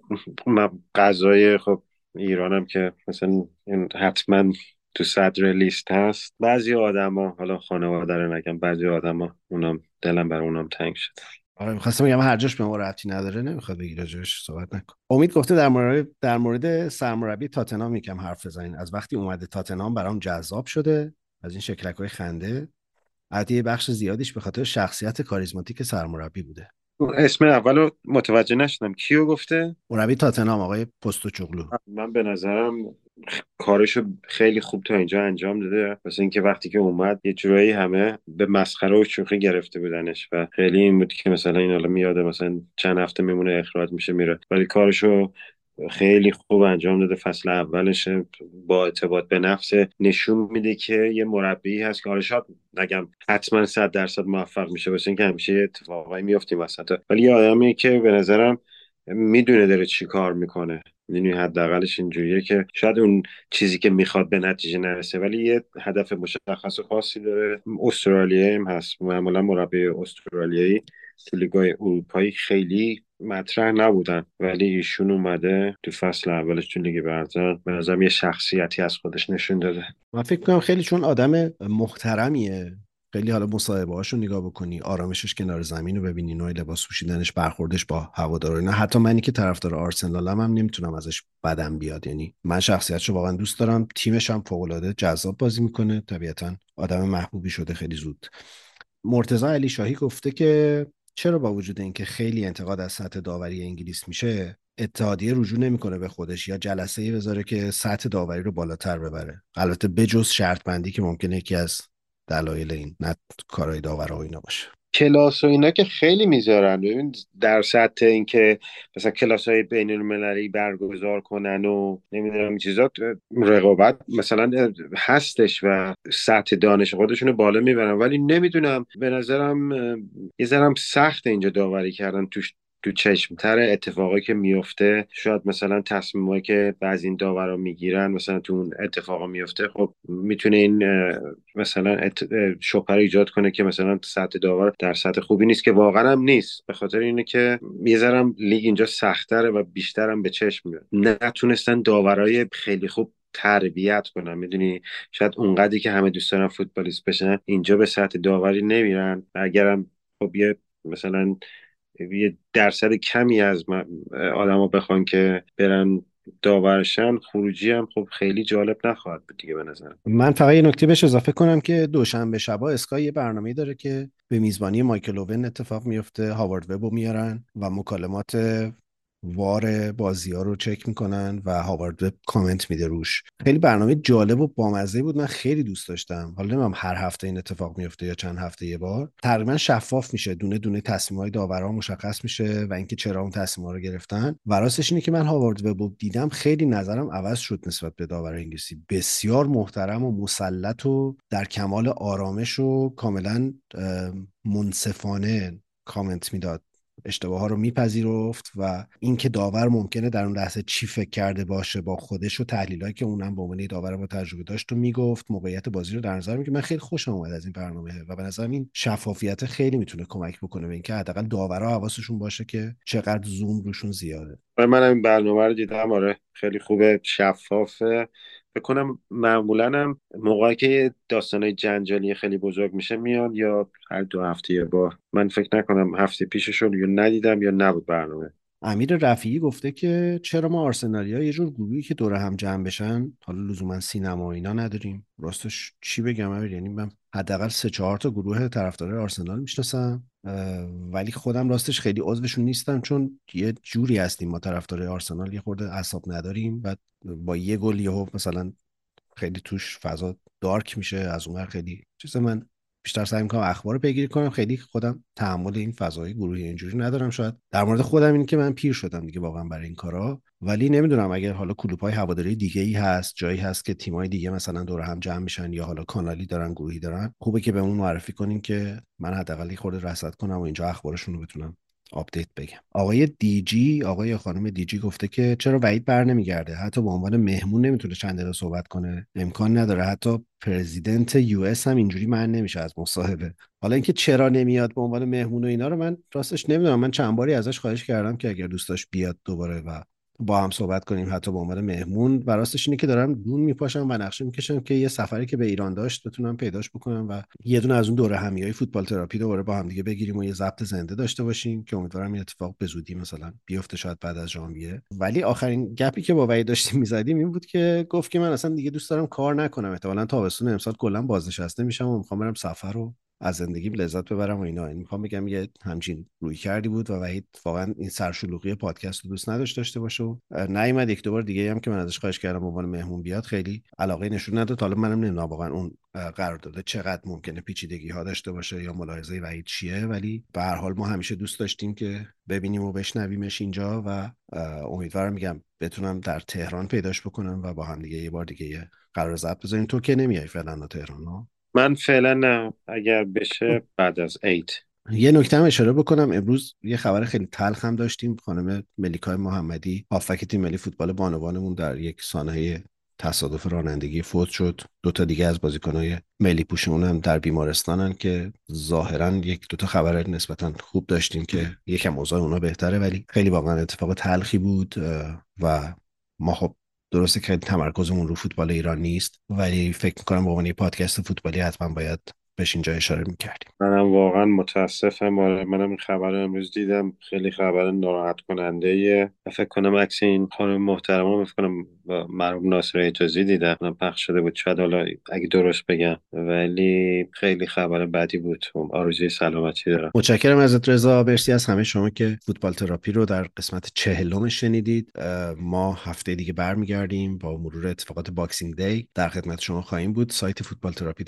غذای خب ایرانم که مثلا این حتما تو صدر لیست هست. بعضی آدما حالا خانواده رو نگم بعضی آدما اونم دلم بر اونم تنگ شد آره می‌خواستم بگم هر جاش به ما ربطی نداره نمی‌خواد بگی راجعش صحبت نکن. امید گفته در مورد در مورد سرمربی تاتنهام یکم حرف بزنین. از وقتی اومده تاتنهام برام جذاب شده از این شکلک های خنده البته یه بخش زیادیش به خاطر شخصیت کاریزماتیک سرمربی بوده. اسم اولو متوجه نشدم. کیو گفته؟ مربی تاتنهام آقای پستوچوغلو من به نظرم کارشو خیلی خوب تا اینجا انجام داده. واسه اینکه وقتی که اومد یه جورایی همه به مسخره و شوخی گرفته بودنش و خیلی این بود که مثلا این حالا میاده مثلا چند هفته میمونه اخراج میشه میره. ولی کارشو خیلی خوب انجام داده. فصل اولش با اعتماد به نفس نشون میده که یه مربی هست که شاید نگم حتما صد درصد موفق میشه. واسه اینکه همیشه اتفاقایی میفتیم وسط. ولی یه آدمی که به نظرم می‌دونه داره چی کار می‌کنه. می‌دونی حداقلش اینجوریه که شاید اون چیزی که می‌خواد به نتیجه نرسه ولی یه هدف مشخص و خاصی داره. استرالیایی هم هست. معمولا مربی استرالیایی تو لیگای اروپایی خیلی مطرح نبودن ولی ایشون اومده تو فصل اولش تو لیگ برتر به نظرم یه شخصیتی از خودش نشون داده. من فکر کنم خیلی چون آدم محترمیه. خیلی حالا مصاحبه هاشو نگاه بکنی آرامشش کنار زمین رو ببینی نوع لباس پوشیدنش برخوردش با هوادارا اینا. حتی منی که طرفدار آرسنالم هم نمی‌تونم ازش بدم بیاد. یعنی من شخصیتشو واقعا دوست دارم. تیمش هم فوق العاده جذاب بازی می‌کنه. طبیعتا آدم محبوبی شده خیلی زود. مرتضی علی شاهی گفته که چرا با وجود اینکه خیلی انتقاد از سطح داوری انگلیس میشه اتحادیه رجوع نمی‌کنه به خودش یا جلسه ای بذاره که سطح داوری رو بالاتر ببره. البته بجز شرط بندی که ممکنه یکی از دلایل این نه کارهای داورا و اینا باشه. کلاس و اینا که خیلی می‌ذارن. ببین در سطح اینکه مثلا کلاس های بین المللی برگزار کنن و نمی‌دونم این چیزا رقابت مثلا هستش و سطح دانش خودشونو بالا می‌برن. ولی نمی‌دونم به نظرم یه سخت اینجا داوری کردن توش تو چشمتر اتفاقی که میفته شاید مثلا تصمیمایی که بعضی این داورا می‌گیرن مثلا تو اون اتفاقا میفته خب می‌تونه این مثلا ات- شبهه ایجاد کنه که مثلا سطح داور در سطح خوبی نیست که واقعا هم نیست. به خاطر اینه که یه ذرم لیگ اینجا سختره و بیشترم به چشم میاد. نتونستن داورای خیلی خوب تربیت کنن. می‌دونی؟ شاید اونقدری که همه دوست دارن فوتبالیست بشن اینجا به سطح داوری نمیرن. اگرم خب یه مثلا یه درصد کمی از آدما بخوان که برن داورشن خروجی هم خب خیلی جالب نخواهد بود دیگه به نظرم. من فقط یه نکته بهش اضافه کنم که دوشنبه شبا اسکای یه برنامه داره که به میزبانی مایکل اوون اتفاق میفته هاوارد وبو میارن و مکالمات وار بازی ها رو چک می‌کنن و هاوارد وب کامنت میده روش. خیلی برنامه جالب و بامزه بود. من خیلی دوست داشتم. حالا نمی‌دونم هر هفته این اتفاق میفته یا چند هفته یه بار. تقریبا شفاف میشه. دونه دونه تصمیم های داورا مشخص میشه و اینکه چرا اون تصمیم ها رو گرفتن. و راستش اینه که من هاوارد وب دیدم. خیلی نظرم عوض شد نسبت به داور انگلیسی. بسیار محترم و مسلط و در کمال آرامش و کاملا منصفانه کامنت می‌داد. اشتباه ها رو میپذیرفت و اینکه داور ممکنه در اون لحظه چی فکر کرده باشه با خودش و تحلیلایی که اونم به عنوان داور با تجربه داشت و می‌گفت. موقعیت بازی رو در نظر میگه من خیلی خوشم اومد از این برنامه و به نظرم این شفافیت خیلی می‌تونه کمک بکنه به اینکه حداقل داورا حواسشون باشه که چقدر زوم روشون زیاده. و منم این برنامه رو دیدم. آره خیلی خوبه شفافه. فکر کنم معمولا هم موقعی که داستانای جنجالی خیلی بزرگ میشه میاد یا هر دو هفته یه بار. من فکر نکنم هفته پیششون یا ندیدم یا نبود برنامه. امیر رفیعی گفته که چرا ما آرسنالیا یه جور گروهی که دور هم جمع بشن حالا لزوما سینما و اینا نداریم. راستش چی بگم امیر؟ یعنی من حداقل سه چهار تا گروه طرفدار آرسنال می‌شناسم ولی خودم راستش خیلی عضوشون نیستم چون یه جوری هستیم ما طرفدار آرسنال یه خورده اعصاب نداریم و با یه گل یهو مثلا خیلی توش فضا دارک میشه از اون ور خیلی چیز من بیشتر سعی می‌کنم اخبار رو پیگیری کنم. خیلی خودم تحمل این فضای گروهی اینجوری ندارم. شاید در مورد خودم اینه که من پیر شدم دیگه واقعا برای این کارا. ولی نمی‌دونم اگر حالا کلوب های هواداری دیگه ای هست جایی هست که تیمای دیگه مثلا دور هم جمع میشن یا حالا کانالی دارن گروهی دارن خوبه که بهمون معرفی کنین که من حداقل خورده رصد کنم و اینجا اخبارشون رو بتونم update بگم. آقای دیجی آقای خانم دیجی گفته که چرا وحید بر نمیگرده؟ حتی به عنوان مهمون نمی‌تونه چند دقیقه صحبت کنه. امکان نداره. حتی president US هم اینجوری من نمیشه از مصاحبه. حالا اینکه چرا نمیاد به عنوان مهمون و اینا رو من راستش نمی‌دونم. من چند باری ازش خواهش کردم که اگر دوست داشت بیاد دوباره و با هم صحبت کنیم حتی به عنوان مهمون. و راستش اینه که دارم دون میپاشم و نقشه می‌کشم که یه سفری که به ایران داشت بتونم پیداش بکنم و یه دونه از اون دوره همی های فوتبال تراپی دوباره با هم دیگه بگیریم و یه ضبط زنده داشته باشیم که امیدوارم این اتفاق به زودی مثلا بیفته شاید بعد از ژانویه. ولی آخرین گپی که با وحید داشتیم می‌زدیم این بود که گفت که من اصلا دیگه دوست دارم کار نکنم. احتمالاً تابستون امسال کلا بازنشسته میشم و می‌خوام برم سفر رو از زندگیم لذت ببرم و اینا. این می‌خوام بگم یه همچین روی کردی بود و وحید واقعا این سرشلوغی پادکست رو دوست نداشت داشته باشه و نیومد یک دوبار دیگه هم که من ازش خواهش کردم عنوان مهمون بیاد خیلی علاقه نشون نداد. حالا منم نمی‌دونم واقعا اون قرار داده چقدر ممکنه پیچیدگی ها داشته باشه یا ملاحظه وحید چیه. ولی به هر حال ما همیشه دوست داشتیم که ببینیم و بشنویمش اینجا و امیدوارم میگم بتونم در تهران پیداش بکنم و با هم دیگه یه بار دیگه قرار ضبط بذاریم. تو که نمیای فعلا تهران ها من فعلا نه. اگر بشه بعد از عید یه نکته هم اشاره بکنم. امروز یه خبر خیلی تلخ هم داشتیم. خانم ملیکای محمدی هافک تیم ملی فوتبال بانوانمون در یک سانحه تصادف رانندگی فوت شد. دو تا دیگه از بازیکنهای ملی پوشمون هم در بیمارستانن که ظاهرا یک دو تا خبر نسبتا خوب داشتیم که یکم اوضاع اونا بهتره ولی خیلی واقعا اتفاق تلخی بود و ما خب درسته که تمرکزمون رو فوتبال ایران نیست ولی فکر می‌کنم به عنوان پادکست فوتبالی حتما باید بهش اینجا اشاره می‌کردیم. منم واقعا متاسفم. آره منم این خبر رو امروز دیدم. خیلی خبر ناراحت کننده ایه فکر کنم عکس این خانم محترمه فکر کنم مرحوم ناصر ایتوزی دیدم. پخش شده بود. شاید حالا اگه درست بگم. ولی خیلی خبر بدی بود. آرزوی سلامتی دارم. متشکرم ازت رضا. مرسی از همه شما که فوتبال تراپی رو در قسمت چهلم شنیدید. ما هفته دیگه برمیگردیم با مرور اتفاقات Boxing Day در خدمت شما خواهیم بود. سایت فوتبال تراپی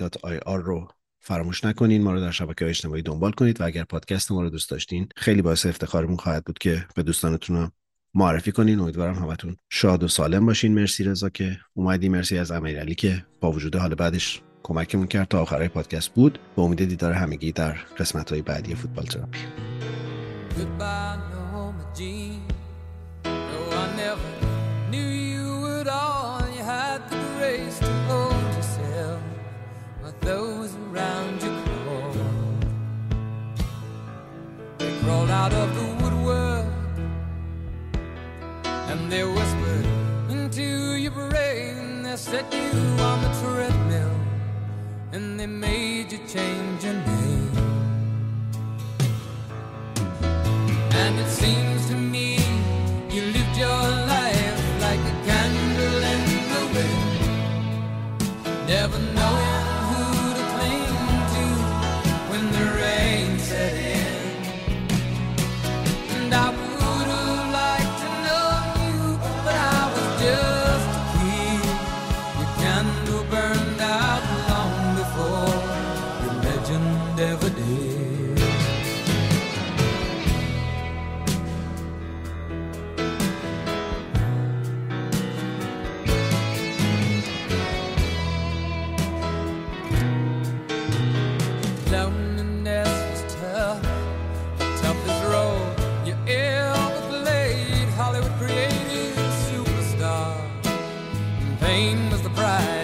رو فراموش نکنین ما رو در شبکه های اجتماعی دنبال کنید و اگر پادکست ما رو دوست داشتین خیلی باعث افتخارمون خواهد بود که به دوستانتون معرفی کنین. امیدوارم همتون شاد و سالم باشین. مرسی رضا که اومدی. مرسی از امیرعلی که با وجود حال بدش کمکمون کرد تا آخرای پادکست بود. به امید دیدار همگی در قسمت های بعدی فوتبال تراپی crawled out of the woodwork and they whispered into your brain. They set you on the treadmill and they made you change your name. same was the prize.